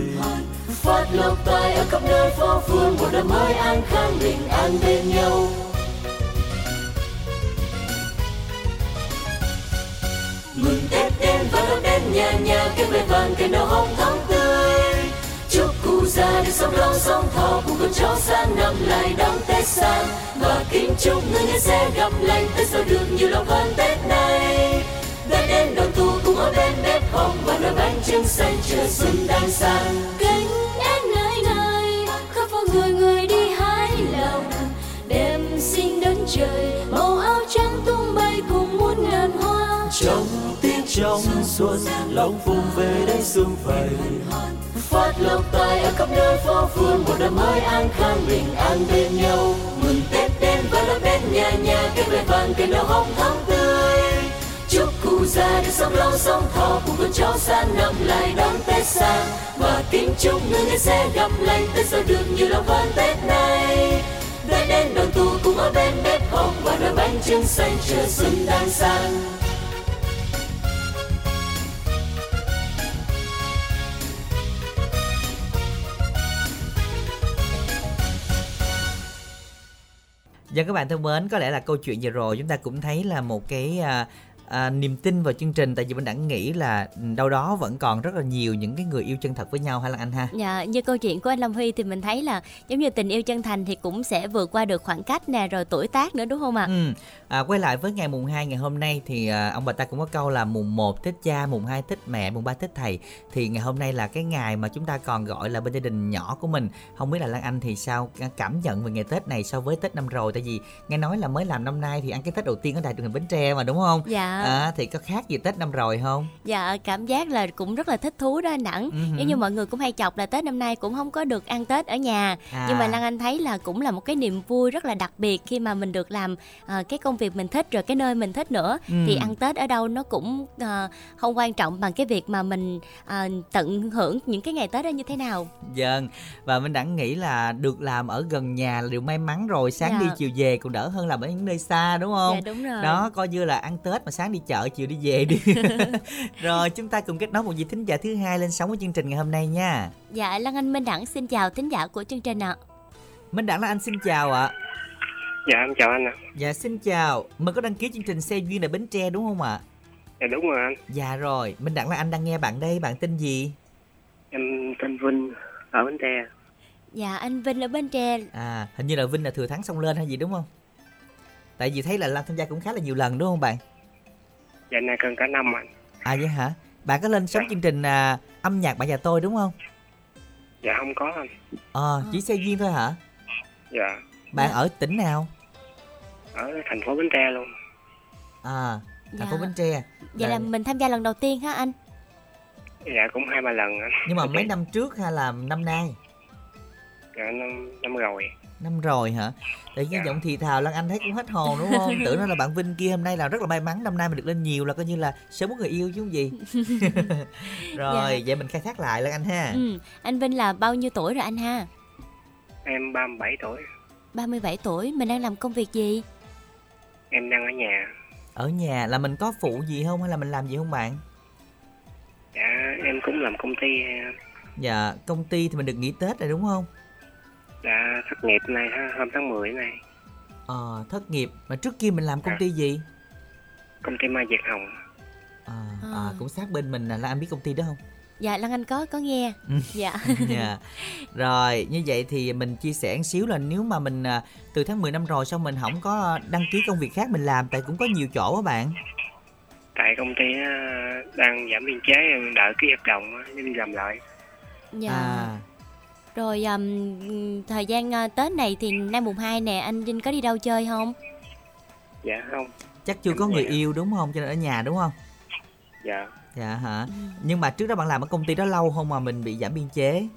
Phát lộc tài ở khắp nơi phố phường một năm mới an khang bình an bên nhau. Mừng tết đến và đón đến nhà nhà cây mai vàng cây nở hồng thắm chúc đi sông được sông thọ cùng con cháu sang năm lại đón tết sang và kính chúc người nghe sẽ gặp lành tết sau được nhiều lòng hơn tết này. Tết đến đoàn tụ cùng ở bên bếp hồng, và nồi bánh trưng xanh chờ xuân đang sang kính đến nơi nơi khắp phố người người đi hái lòng. Đêm xin đón trời, màu áo trắng tung bay cùng muôn ngàn hoa. Trong tim trong xuân lòng phụng về đây sum vầy phát lộc tài ở khắp nơi phố phường, một năm mới an khang bình an bên nhau. Mừng tết đến và là đến nhà nhà cây mai vàng cây nở hồng thắm tươi. Chúc cụ già được sống lâu sống thọ, cùng con cháu sang năm lại đón tết sang và kính chúc người người sẽ gặp lành tết sau được nhiều lòng hơn tết này. Tết đến đoàn tụ cùng ở bên bếp hồng, và đôi bánh trưng xanh chờ xuân đang sang. Dạ các bạn thân mến, có lẽ là câu chuyện vừa rồi chúng ta cũng thấy là một cái à, à, à, niềm tin vào chương trình tại vì mình đã nghĩ là đâu đó vẫn còn rất là nhiều những cái người yêu chân thật với nhau hay là anh ha Dạ, như câu chuyện của anh Lâm Huy thì mình thấy là giống như tình yêu chân thành thì cũng sẽ vượt qua được khoảng cách nè rồi tuổi tác nữa đúng không ạ? Ừ. À, quay lại với ngày mùng 2 ngày hôm nay thì à, ông bà ta cũng có câu là mùng 1 thích cha, mùng 2 thích mẹ, mùng 3 thích thầy. Thì ngày hôm nay là cái ngày mà chúng ta còn gọi là bên gia đình nhỏ của mình. Không biết là Lan Anh thì sao cảm nhận về ngày Tết này so với Tết năm rồi tại vì nghe nói là mới làm năm nay thì ăn cái Tết đầu tiên ở đài truyền hình Bến Tre mà đúng không? Dạ. À, thì có khác gì Tết năm rồi không? Dạ, cảm giác là cũng rất là thích thú đó anh Đẳng. Ừ hử. Giống như mọi người cũng hay chọc là Tết năm nay cũng không có được ăn Tết ở nhà. À. Nhưng mà Lan Anh thấy là cũng là một cái niềm vui rất là đặc biệt khi mà mình được làm ờ, cái công việc mình thích rồi cái nơi mình thích nữa. Ừ. Thì ăn Tết ở đâu nó cũng ờ, không quan trọng bằng cái việc mà mình ờ, tận hưởng những cái ngày Tết đó như thế nào. Vâng, và mình đã nghĩ là được làm ở gần nhà là điều may mắn rồi Sáng Dạ. đi chiều về còn đỡ hơn làm ở những nơi xa đúng không? Dạ, đúng rồi. Đó, coi như là ăn Tết mà sáng đi chợ, chiều đi về đi Rồi, chúng ta cùng kết nối một vị thính giả thứ hai lên sóng của chương trình ngày hôm nay nha Dạ, Lan Anh Minh Đẳng xin chào thính giả của chương trình ạ. Minh Đẳng là anh xin chào ạ Dạ em chào anh ạ. Dạ xin chào, mình có đăng ký chương trình xe duyên ở Bến Tre đúng không ạ? Dạ đúng rồi anh. Dạ rồi, Minh Đẳng là anh đang nghe bạn đây, bạn tên gì? Em tên Vinh ở Bến Tre. Dạ, anh Vinh ở Bến Tre. À, hình như là Vinh là thừa thắng xong lên hay gì đúng không? Tại vì thấy là Lan tham gia cũng khá là nhiều lần đúng không bạn? Dạ nay cân cả năm anh. À vậy hả? Bạn có lên sóng chương trình à, âm nhạc bạn và tôi đúng không? Dạ không có anh. Ờ, chỉ xe duyên thôi hả? Dạ Bạn ở tỉnh nào? ở thành phố Bến Tre luôn. À, thành phố Dạ. Bến Tre. Vậy là mình tham gia lần đầu tiên hả anh? Dạ cũng hai ba lần anh. Nhưng mà mấy năm trước hay là năm nay? Dạ năm, năm rồi. Năm rồi hả? Tự nhiên Dạ. giọng thì thào Lan Anh thấy cũng hết hồn đúng không? Tưởng nó là bạn Vinh kia hôm nay là rất là may mắn Năm nay mình được lên nhiều là coi như là sớm có người yêu chứ không gì Rồi, vậy mình khai thác lại Lan Anh ha Ừ, anh Vinh là bao nhiêu tuổi rồi anh ha? Em 37 tuổi. 37 tuổi, mình đang làm công việc gì? Em đang ở nhà. Ở nhà là mình có phụ gì không hay là mình làm gì không bạn? Dạ em cũng làm công ty Dạ, công ty thì mình được nghỉ Tết rồi đúng không? Dạ thất nghiệp này ha, hôm tháng 10 này. Ờ, thất nghiệp Mà trước kia mình làm công ty gì? Công ty Mai Việt Hồng. À, À. à, cũng sát bên mình là Lan Anh biết công ty đó không? Dạ, Lan Anh có có nghe. Ừ. Dạ. Dạ. Rồi, như vậy thì mình chia sẻ một xíu là nếu mà mình à, từ tháng 10 năm rồi xong mình không có đăng ký công việc khác mình làm tại cũng có nhiều chỗ á bạn. Tại công ty á, đang giảm biên chế đợi ký hợp đồng á, nên đi làm lại. Dạ. À, Rồi um, thời gian uh, Tết này thì nay mùng 2 nè, anh Vinh có đi đâu chơi không? Dạ không. chắc chưa có người yêu đúng không? Cho nên ở nhà đúng không? Dạ. Dạ hả? Ừ. Nhưng mà trước đó bạn làm ở công ty đó lâu không mà mình bị giảm biên chế?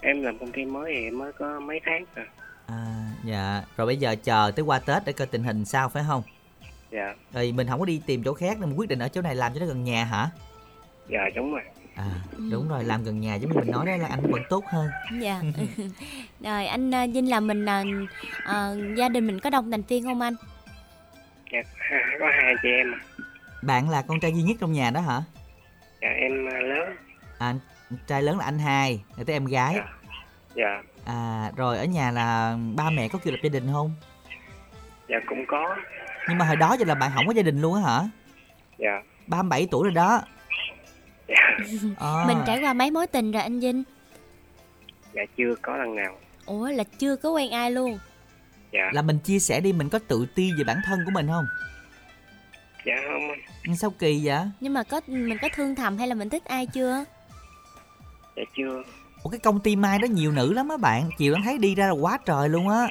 Em làm công ty mới thì mới có mấy tháng à. À, dạ. Rồi bây giờ chờ tới qua Tết để coi tình hình sao phải không? Dạ. Rồi mình không có đi tìm chỗ khác nên mình quyết định ở chỗ này làm cho nó gần nhà hả? Dạ đúng rồi. À, đúng rồi, làm gần nhà giống như mình nói đó là anh vẫn tốt hơn. Dạ. Rồi anh uh, Vinh là mình uh, uh, gia đình mình có đông thành viên không anh? Dạ có hai chị em. à. Bạn là con trai duy nhất trong nhà đó hả? Dạ em à, lớn. À, trai lớn là anh hai, rồi tới em gái. Dạ. Dạ. À, rồi ở nhà là ba mẹ có kêu lập gia đình không? Dạ cũng có. Nhưng mà hồi đó giờ là bạn không có gia đình luôn á hả? Dạ. 37 tuổi rồi đó. À, Mình trải qua mấy mối tình rồi anh Vinh? Dạ chưa có lần nào. Ủa là chưa có quen ai luôn. Dạ. là mình chia sẻ đi mình có tự ti về bản thân của mình không? Dạ không anh. Sao kỳ vậy? Nhưng mà có mình có thương thầm hay là mình thích ai chưa? Dạ chưa. Ủa cái công ty Mai đó nhiều nữ lắm á bạn, chiều anh thấy đi ra là quá trời luôn á.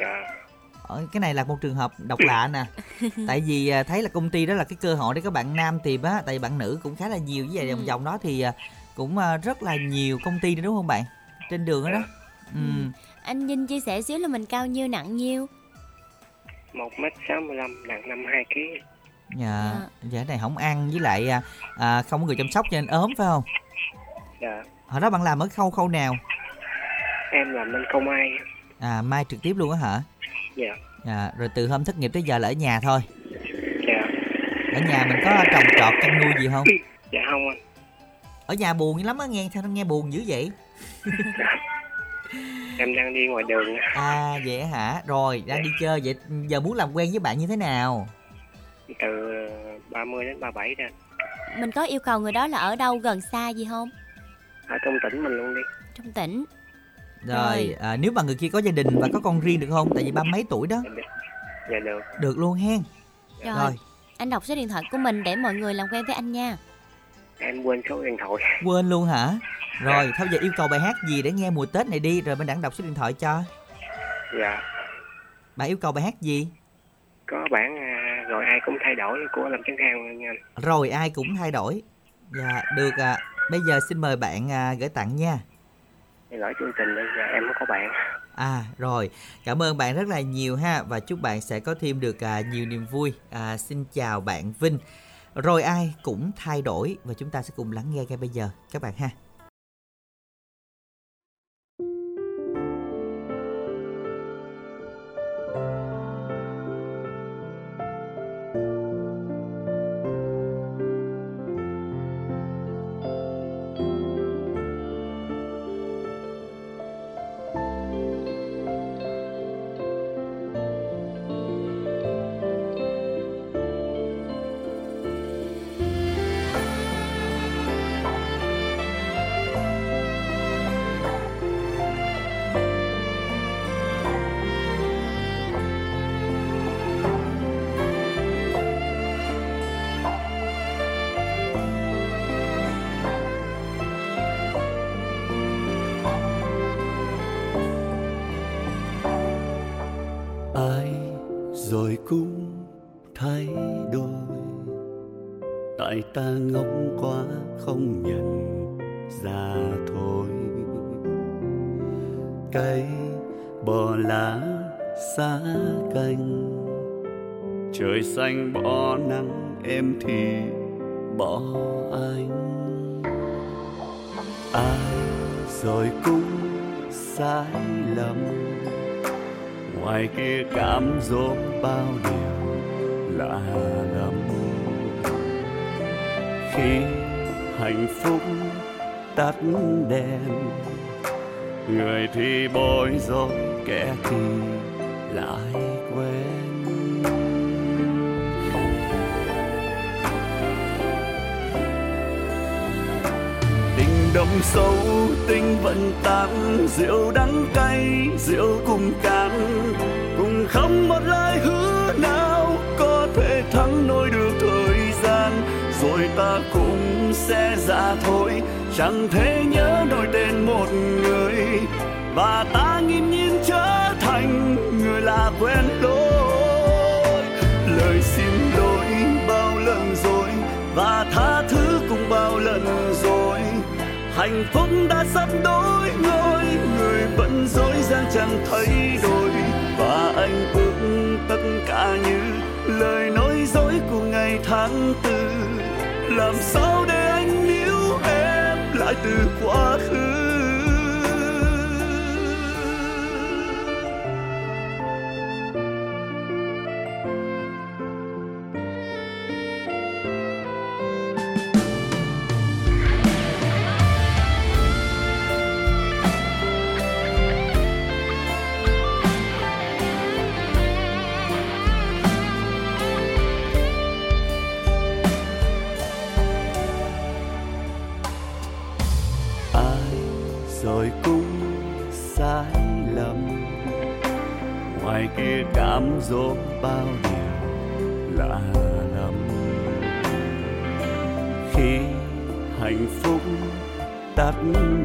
Dạ. Ờ, cái này là một trường hợp độc lạ nè tại vì à, thấy là công ty đó là cái cơ hội để các bạn nam tìm á tại vì bạn nữ cũng khá là nhiều với Ừ. lại vòng vòng đó thì à, cũng à, rất là nhiều công ty nữa đúng không bạn trên đường đó đó ừ. Anh Vinh chia sẻ xíu là mình cao nhiêu nặng nhiêu? một mét sáu mươi lăm nặng năm hai kg. dạ dạ cái này không ăn với lại à, à, không có người chăm sóc cho nên ốm phải không Dạ. hồi đó bạn làm ở khâu khâu nào Em làm bên công ai. à mai trực tiếp luôn á hả Dạ. dạ rồi từ hôm thất nghiệp tới giờ là ở nhà thôi Dạ. ở nhà mình có trồng trọt chăn nuôi gì không Dạ không anh. ở nhà buồn dữ lắm á nghe sao nó nghe buồn dữ vậy Em đang đi ngoài đường. á. À vậy hả? Rồi đang đi chơi vậy giờ muốn làm quen với bạn như thế nào? từ 30 đến 37 đó Mình có yêu cầu người đó là ở đâu gần xa gì không? ở trong tỉnh mình luôn đi Trong tỉnh. Rồi, à, nếu mà người kia có gia đình và có con riêng được không? Tại vì ba mấy tuổi đó. dạ được Được luôn hen. Rồi. Rồi, Anh đọc số điện thoại của mình để mọi người làm quen với anh nha. em quên số điện thoại quên luôn hả? Rồi, thôi giờ yêu cầu bài hát gì để nghe mùa Tết này đi rồi bên đẳng đọc số điện thoại cho. dạ Bạn yêu cầu bài hát gì? có bản à, rồi ai cũng thay đổi của lâm chấn khang nha anh. Rồi ai cũng thay đổi. Dạ, được à. Bây giờ xin mời bạn à, gửi tặng nha. Lỗi chương trình đây của bạn À rồi, cảm ơn bạn rất là nhiều ha và chúc bạn sẽ có thêm được à, nhiều niềm vui. À, xin chào bạn Vinh. Rồi ai cũng thay đổi và chúng ta sẽ cùng lắng nghe ngay bây giờ các bạn ha. Thay đổi. Tại ta ngốc quá không nhận ra thôi. Cây bỏ lá xa cành, trời xanh bỏ nắng em thì bỏ anh. Ai rồi cũng sai lầm, ngoài kia cám dỗ bao điều lạ lắm khi hạnh phúc tắt đèn, người thì bối rối, kẻ thì lại quên. Tình đậm sâu, tình vẫn tan rượu đắng cay, rượu cùng cạn, cùng không một lời hứa nào có. Cũng sẽ ra thôi. Chẳng thể nhớ nổi tên một người, và ta nghiêm nhiên trở thành người lạ quen lối lời xin lỗi bao lần rồi, và tha thứ cũng bao lần rồi. Hạnh phúc đã sắp đổi ngôi, người vẫn dối gian chẳng thay đổi. Và anh ước tất cả như lời nói dối của ngày tháng tư làm sao để anh níu em lại từ quá khứ? Cám dỗ bao điều lạ lắm khi hạnh phúc tắt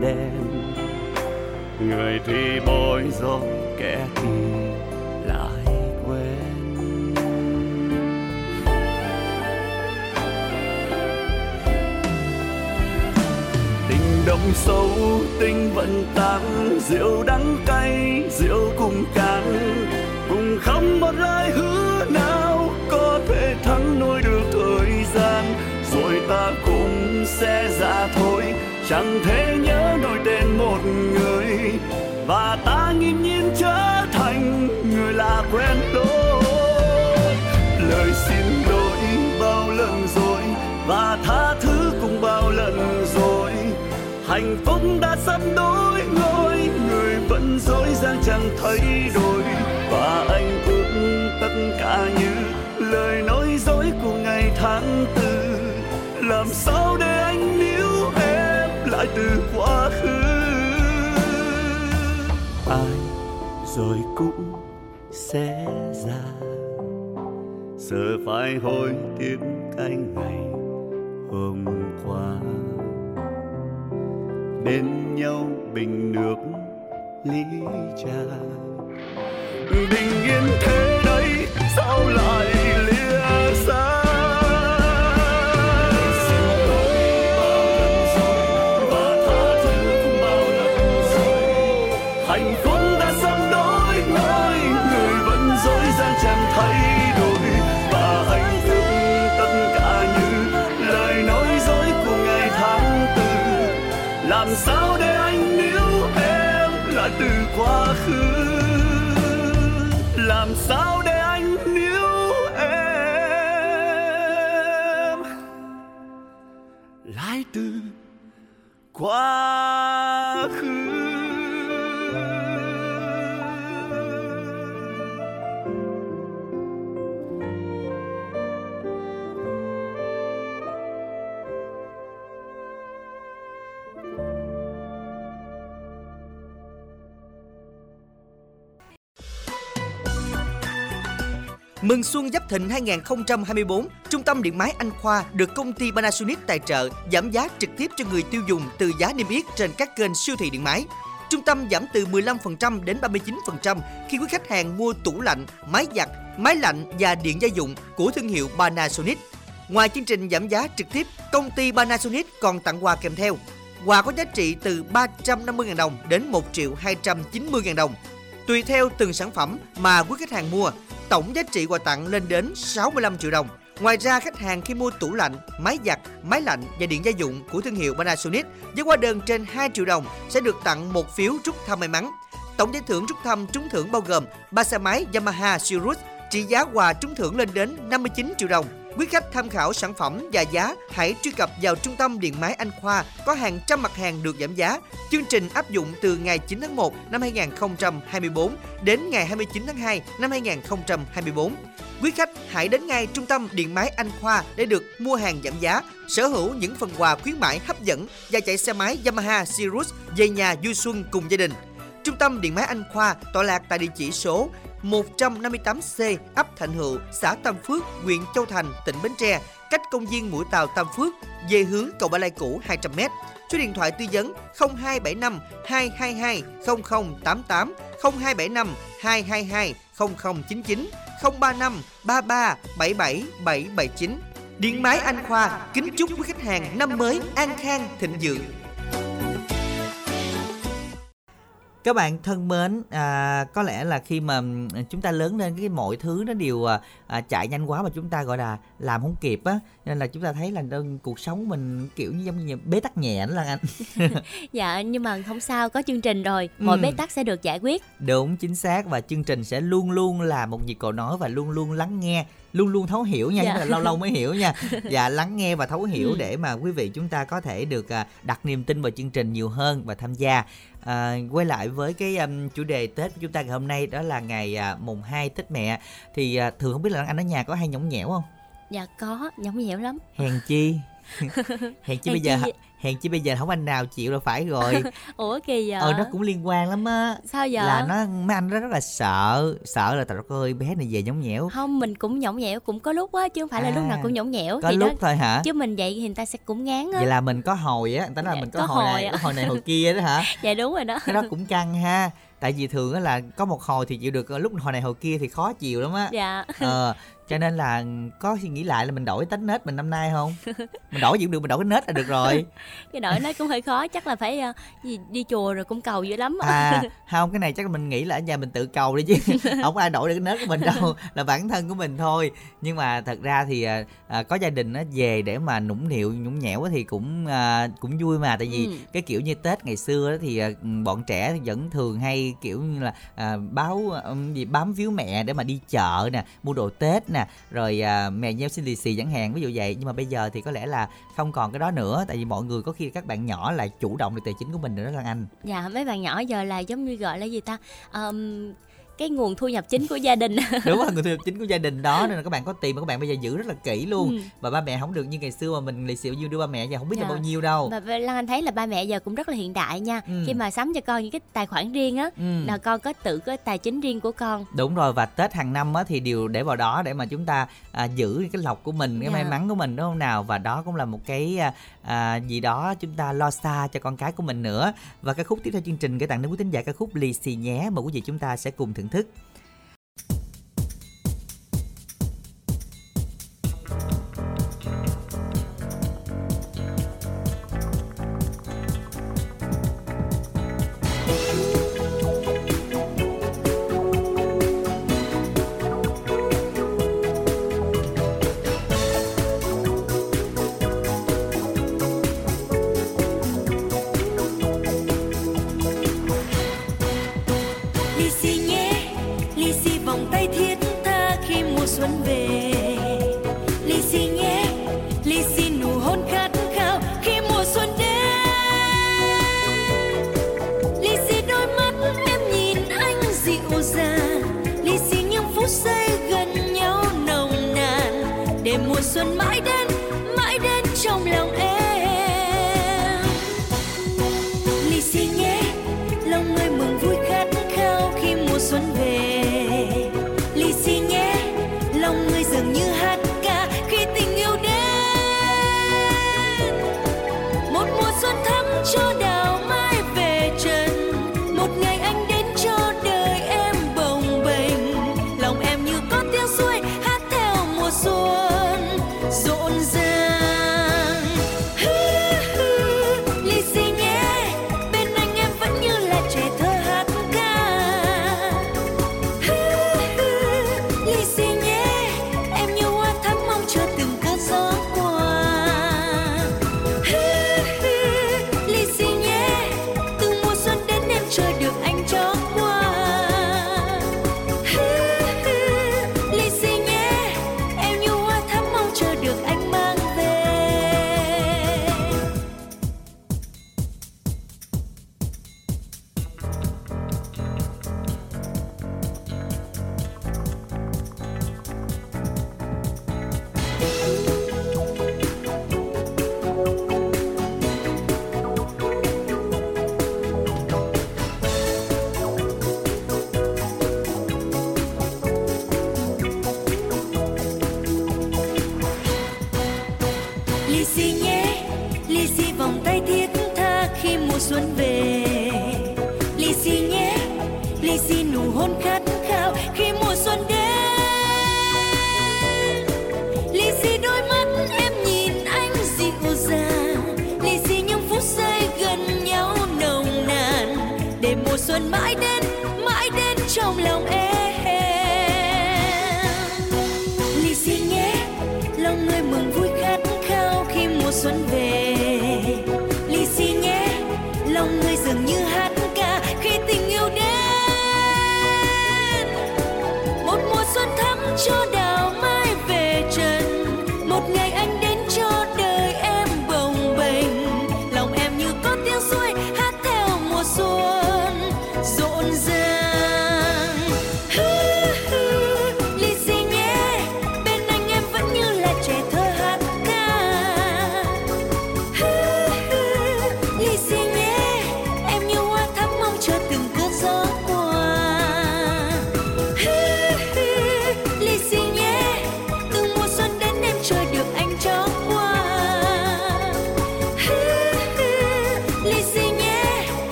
đèn, người thì bối rối kẻ thì lại quên. Tình đậm sâu, tình vẫn tan rượu đắng cay, rượu cùng cạn cùng không một lời hứa nào có thể thắng nổi được thời gian. Rồi ta cũng sẽ ra thôi, chẳng thể nhớ nổi tên một người. Và ta nghiêm nhiên trở thành người lạ quen lối lời xin lỗi bao lần rồi, và tha thứ cũng bao lần rồi. Hạnh phúc đã sắp đổi ngôi, người vẫn dối dàng chẳng thay đổi và anh ước tất cả như lời nói dối của ngày tháng tư. Làm sao để anh níu em lại từ quá khứ? Ai rồi cũng sẽ ra. Giờ phải hối tiếc cái ngày hôm qua. Bên nhau bình nước ly trà bình yên thế đấy sao lại lìa xa? Và tha thứ bao lần rồi hạnh phúc đã sắp đổi ngôi người vẫn dối gian chẳng thay đổi. Và hạnh phúc tất cả như lời nói dối của ngày tháng tư. Làm sao quá Mừng xuân Giáp Thịnh 2024, Trung tâm Điện máy Anh Khoa được công ty Panasonic tài trợ giảm giá trực tiếp cho người tiêu dùng từ giá niêm yết trên các kênh siêu thị điện máy. Trung tâm giảm từ 15% đến 39% khi quý khách hàng mua tủ lạnh, máy giặt, máy lạnh và điện gia dụng của thương hiệu Panasonic. Ngoài chương trình giảm giá trực tiếp, công ty Panasonic còn tặng quà kèm theo. Quà có giá trị từ 350.000 đồng đến 1 triệu 290.000 đồng. Tùy theo từng sản phẩm mà quý khách hàng mua, tổng giá trị quà tặng lên đến 65 triệu đồng. Ngoài ra, khách hàng khi mua tủ lạnh, máy giặt, máy lạnh và điện gia dụng của thương hiệu Panasonic với hóa đơn trên 2 triệu đồng sẽ được tặng một phiếu trúc thăm may mắn. Tổng giải thưởng trúc thăm trúng thưởng bao gồm 3 xe máy Yamaha Sirius trị giá quà trúng thưởng lên đến 59 triệu đồng. Quý khách tham khảo sản phẩm và giá, hãy truy cập vào trung tâm điện máy Anh Khoa có hàng trăm mặt hàng được giảm giá. Chương trình áp dụng từ ngày 9 tháng 1 năm 2024 đến ngày 29 tháng 2 năm 2024. Quý khách hãy đến ngay trung tâm điện máy Anh Khoa để được mua hàng giảm giá, sở hữu những phần quà khuyến mãi hấp dẫn và chạy xe máy Yamaha Sirius về nhà vui xuân cùng gia đình. Trung tâm Điện máy Anh Khoa tọa lạc tại địa chỉ số 158C ấp Thạnh Hữu, xã Tam Phước, huyện Châu Thành, tỉnh Bến Tre, cách công viên Mũi Tàu Tam Phước về hướng cầu Ba Lai cũ 200m. Số điện thoại tư vấn 0275 222 0088 0275 222 0099 035 33 77 779. Điện máy Anh Khoa kính chúc quý khách hàng năm mới an khang thịnh vượng. Các bạn thân mến, à, có lẽ là khi mà ừm, chúng ta lớn lên cái mọi thứ nó đều à, à, chạy nhanh quá mà chúng ta gọi là làm không kịp á nên là chúng ta thấy là đơn cuộc sống mình kiểu như giống như bế tắc nhẹ đó là anh. Dạ nhưng mà không sao có chương trình rồi Mọi Ừ. bế tắc sẽ được giải quyết Đúng chính xác và chương trình sẽ luôn luôn là một nhịp cầu nói và luôn luôn lắng nghe luôn luôn thấu hiểu nha Dạ. nhưng mà lâu lâu mới hiểu nha và lắng nghe và thấu hiểu Ừ. để mà quý vị chúng ta có thể được à, đặt niềm tin vào chương trình nhiều hơn và tham gia à, quay lại với cái um, chủ đề Tết của chúng ta ngày hôm nay đó là ngày à, mùng 2 Tết mẹ. Thì à, thường không biết là anh ở nhà có hay nhõng nhẽo không? Dạ có nhõng nhẽo lắm. Hèn chi. Hèn chi Hèn bây giờ chi- hèn chi bây giờ không anh nào chịu là phải rồi. Ủa kỳ vậy? Ờ nó cũng liên quan lắm á. Sao vậy? Là nó mấy anh đó rất là sợ sợ là trời đất ơi bé này về nhõng nhẽo. Không mình cũng nhõng nhẽo cũng có lúc á Chứ không phải là À, lúc nào cũng nhõng nhẽo. có thì lúc đó, thôi hả? Chứ mình vậy thì người ta sẽ cũng ngán á. Vậy là mình có hồi á người ta nói là Dạ, mình có, có hồi, hồi này ạ. có hồi này hồi kia đó hả? Dạ đúng rồi đó. Cái đó cũng căng ha. Tại vì thường á là có một hồi thì chịu được lúc hồi này hồi kia thì khó chịu lắm á. Dạ. Ờ cho nên là có suy nghĩ lại là mình đổi tánh nết mình năm nay không? Mình đổi gì cũng được mình đổi cái nết là được rồi. Cái đổi nó cũng hơi khó Chắc là phải ờ, gì, đi chùa rồi cũng cầu dữ lắm à không cái này chắc là mình nghĩ là ở nhà mình tự cầu đi chứ. Không có ai đổi được cái nết của mình đâu là bản thân của mình thôi. Nhưng mà thật ra thì à, có gia đình nó về để mà nũng nịu nhũng nhẽo thì cũng à, cũng vui mà. Tại vì Ừ. cái kiểu như tết ngày xưa đó thì à, bọn trẻ vẫn thường hay kiểu như là à, báo gì bám víu mẹ để mà đi chợ nè mua đồ tết nè rồi à, mè nheo xin lì xì chẳng hạn ví dụ vậy. Nhưng mà bây giờ thì có lẽ là không còn cái đó nữa tại vì mọi người có khi các bạn nhỏ lại chủ động được tài chính của mình nữa đó Lan Anh. Dạ mấy bạn nhỏ giờ là giống như gọi là gì ta? Um, cái nguồn thu nhập chính của gia đình đúng rồi người thu nhập chính của gia đình đó nên là các bạn có tiền mà các bạn bây giờ giữ rất là kỹ luôn Ừ. và ba mẹ không được như ngày xưa mà mình lì xịu như đưa ba mẹ giờ không biết là Dạ. bao nhiêu đâu Và Lan Anh thấy là ba mẹ giờ cũng rất là hiện đại nha Ừ. Khi mà sắm cho con những cái tài khoản riêng á Ừ. Là con có tự có tài chính riêng của con đúng rồi và tết hàng năm á thì đều để vào đó để mà chúng ta à, giữ cái lộc của mình cái Dạ. may mắn của mình đúng không nào và đó cũng là một cái à, à, gì đó chúng ta lo xa cho con cái của mình nữa và ca khúc tiếp theo chương trình gửi tặng đến quý thính giả ca khúc lì xì nhé mà quý vị chúng ta sẽ cùng thưởng thức.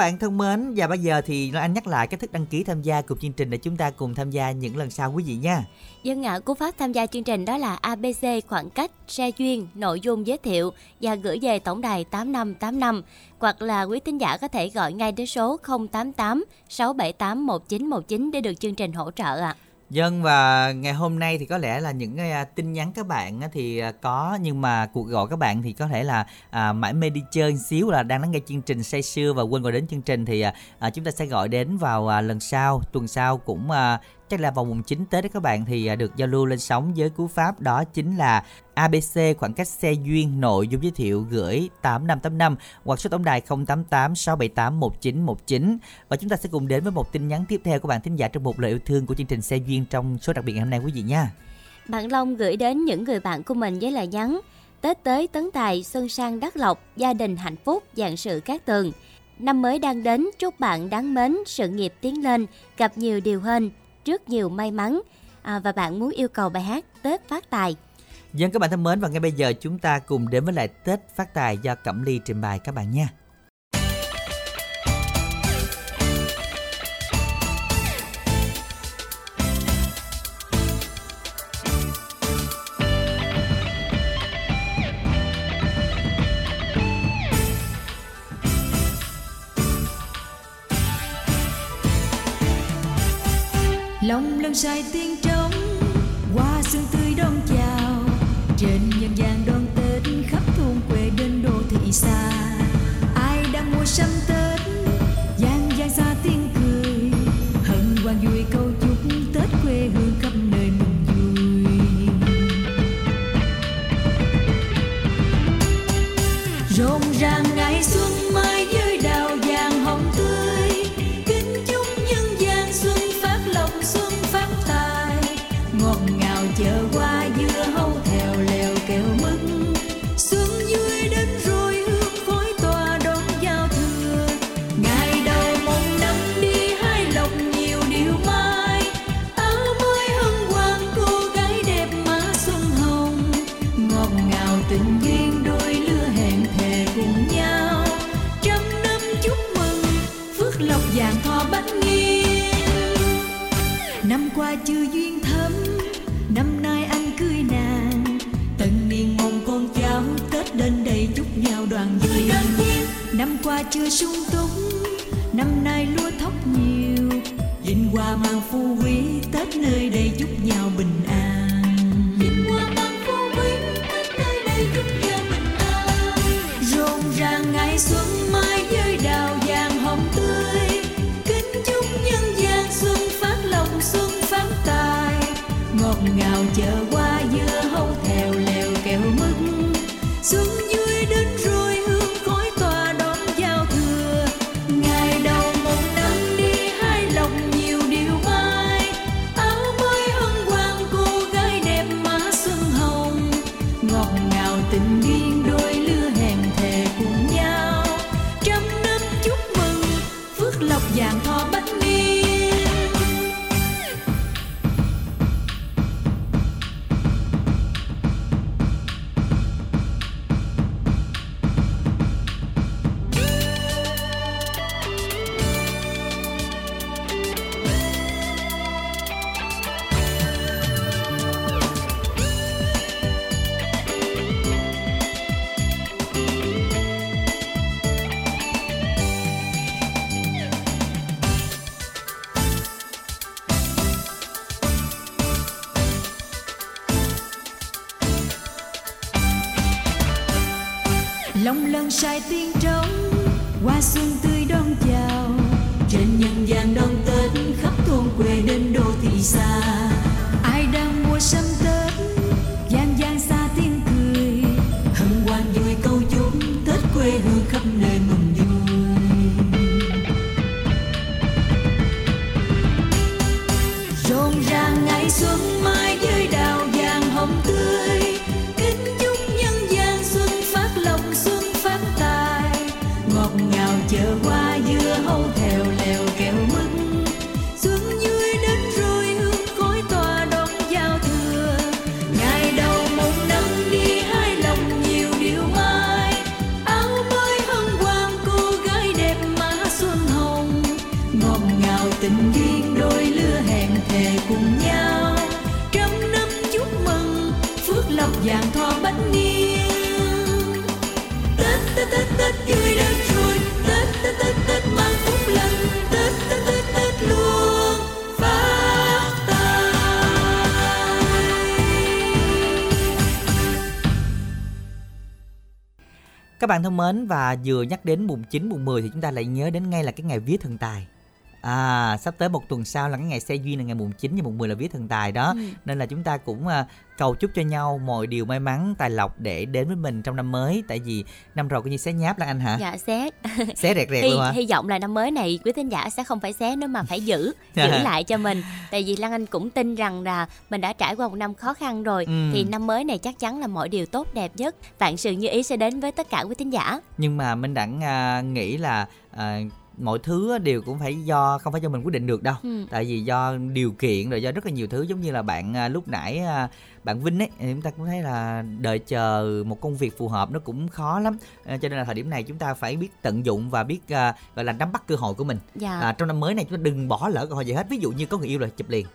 Bạn thân mến và bây giờ thì Lan Anh nhắc lại cách thức đăng ký tham gia cùng chương trình để chúng ta cùng tham gia những lần sau quý vị nha. Dân ạ, cú pháp tham gia chương trình đó là ABC khoảng cách, xe duyên, nội dung giới thiệu và gửi về tổng đài 8585 hoặc là quý tín giả có thể gọi ngay đến số 088 678 1919 để được chương trình hỗ trợ ạ. Dân và ngày hôm nay thì có lẽ là những cái, tin nhắn các bạn thì à, có nhưng mà cuộc gọi các bạn thì có thể là à, mãi mê đi chơi một xíu là đang lắng nghe chương trình say sưa và quên gọi đến chương trình thì à, à chúng ta sẽ gọi đến vào à, lần sau tuần sau cũng à, chắc là vào mùng 9 Tết đấy các bạn thì à, được giao lưu lên sóng với cú pháp đó chính là ABC khoảng cách xe duyên nội dung giới thiệu gửi 8585 hoặc số tổng đài 088 678 1919 và chúng ta sẽ cùng đến với một tin nhắn tiếp theo của bạn thính giả trong một lời yêu thương của chương trình xe duyên trong số đặc biệt ngày hôm nay quý vị nha. Bạn Long gửi đến những người bạn của mình với lời nhắn Tết tới tấn tài, xuân sang đắc lộc, gia đình hạnh phúc, dạng sự cát tường. Năm mới đang đến, chúc bạn đáng mến, sự nghiệp tiến lên, gặp nhiều điều hơn rất nhiều may mắn. À, và bạn muốn yêu cầu bài hát Tết phát tài. Dân các bạn thân mến và ngay bây giờ chúng ta cùng đến với lại Tết phát tài do Cẩm Ly trình bày các bạn nha. Tiếng qua mang phú quý tết nơi đây chúc nhau bình an. Bạn thân mến và vừa nhắc đến mùng 9, mùng 10 thì chúng ta lại nhớ đến ngay là cái ngày vía thần tài. À, sắp tới một tuần sau là cái ngày xe duyên là ngày mùng 9 và mùng 10 là vía thần tài đó. Ừ. Nên là chúng ta cũng à, cầu chúc cho nhau mọi điều may mắn, tài lộc để đến với mình trong năm mới. Tại vì năm rồi coi như xé nháp Lan Anh hả? Dạ xé Xé rẹt rẹt hy, luôn hả? hy vọng là năm mới này quý thính giả sẽ không phải xé nữa mà phải giữ giữ lại cho mình tại vì Lan Anh cũng tin rằng là mình đã trải qua một năm khó khăn rồi Ừ. thì năm mới này chắc chắn là mọi điều tốt đẹp nhất vạn sự như ý sẽ đến với tất cả quý thính giả nhưng mà minh đẳng à, nghĩ là à, mọi thứ đều cũng phải do không phải do mình quyết định được đâu. Ừ. tại vì do điều kiện rồi do rất là nhiều thứ giống như là bạn à, lúc nãy à, bạn Vinh ấy chúng ta cũng thấy là đợi chờ một công việc phù hợp nó cũng khó lắm. À, cho nên là thời điểm này chúng ta phải biết tận dụng và biết à, gọi là nắm bắt cơ hội của mình. Dạ. à, trong năm mới này chúng ta đừng bỏ lỡ cơ hội gì hết. Ví dụ như có người yêu là chụp liền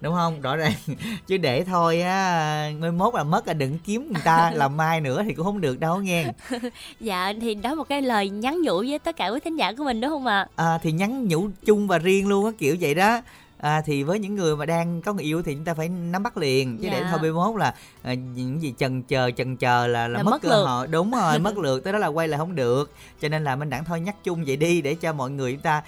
đúng không? Rõ ràng. Chứ để thôi á mai mốt là mất là đừng kiếm người ta làm mai nữa thì cũng không được đâu nghe. Dạ thì đó một cái lời nhắn nhủ với tất cả quý thính giả của mình đúng không ạ? À, thì nhắn nhủ chung và riêng luôn á kiểu vậy đó. À, thì với những người mà đang có người yêu thì chúng ta phải nắm bắt liền. Chứ để Dạ. thôi 31 là à, những gì chần chờ chần chờ là, là, Là mất, mất cơ lượt. hội. Đúng rồi mất lượt tới đó là quay lại không được. Cho nên là mình đẳng thôi nhắc chung vậy đi để cho mọi người chúng ta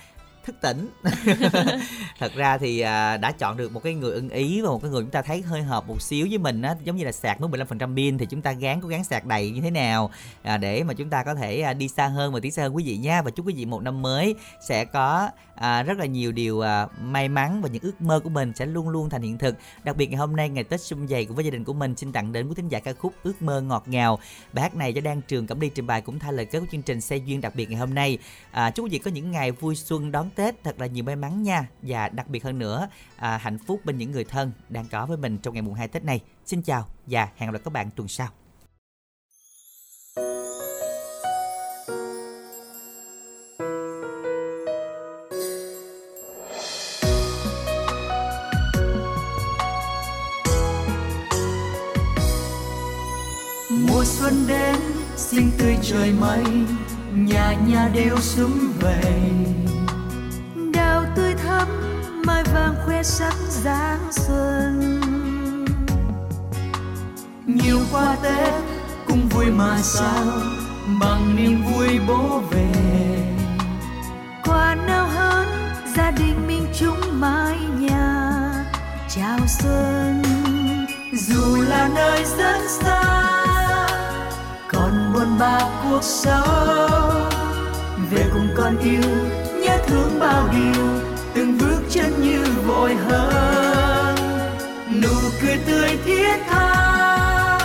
thức tỉnh. Thật ra thì à, đã chọn được một cái người ưng ý và một cái người chúng ta thấy hơi hợp một xíu với mình á giống như là sạc mới 15% pin thì chúng ta gán cố gắng sạc đầy như thế nào à, để mà chúng ta có thể à, đi xa hơn và tiến xa hơn quý vị nha. Và chúc quý vị một năm mới sẽ có à, rất là nhiều điều à, may mắn và những ước mơ của mình sẽ luôn luôn thành hiện thực. Đặc biệt ngày hôm nay ngày Tết sum vầy cùng với gia đình của mình xin tặng đến quý thính giả ca khúc ước mơ ngọt ngào. Bài hát này do Đan Trường Cẩm đi trình bày cũng thay lời kết của chương trình xe duyên đặc biệt ngày hôm nay. À, chúc quý vị có những ngày vui xuân đón Tết thật là nhiều may mắn nha. Và đặc biệt hơn nữa à, hạnh phúc bên những người thân đang có với mình trong ngày mùng 2 Tết này. Xin chào và hẹn gặp lại các bạn tuần sau. Mùa xuân đến xinh tươi trời mây nhà nhà đều sum vầy mai vàng khoe sắc dáng xuân. Nhiều qua tết cũng vui mà sao, bằng niềm vui bố về. Quà nào hơn, gia đình mình chung mái nhà, chào xuân. Dù là nơi rất xa, còn buồn ba cuộc sống. Về cùng con yêu, nhớ thương bao điều từng bước chân như vội hơn. Nụ cười tươi thiết tha,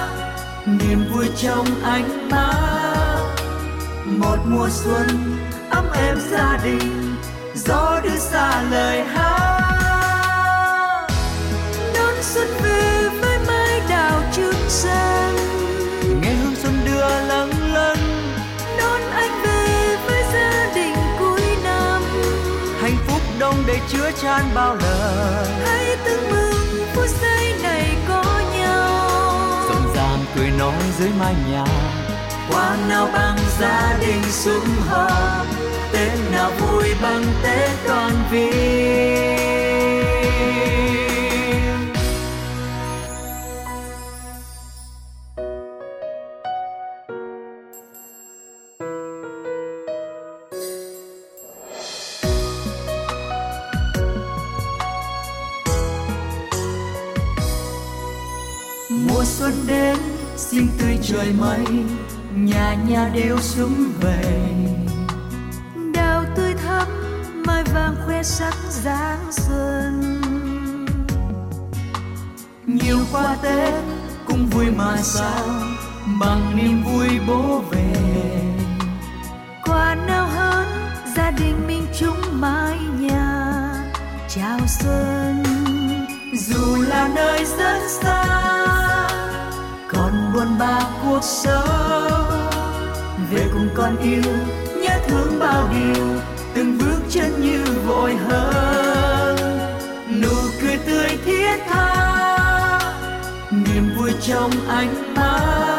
niềm vui trong ánh mắt. Một mùa xuân ấm êm gia đình, gió đưa xa lời hát. Đón xuân về chan bao lời. Hãy từng mừng phút giây này có nhau. Rộn ràng cười nói dưới mái nhà. Hoa nào bằng gia đình sum họp tết nào vui bằng tết đoàn viên mây, nhà nhà đều xuống về. Đào tươi thắm, mai vàng khoe sắc dáng xuân. Nhiều qua tết, cũng vui mà sao, bằng niềm vui bố về. Quà nào hơn, gia đình mình chung mái nhà, chào xuân. Dù là nơi rất xa ba cuộc sống về cùng con yêu, nhớ thương bao điều, từng bước chân như vội hơn. Nụ cười tươi thiết tha, niềm vui trong ánh mắt.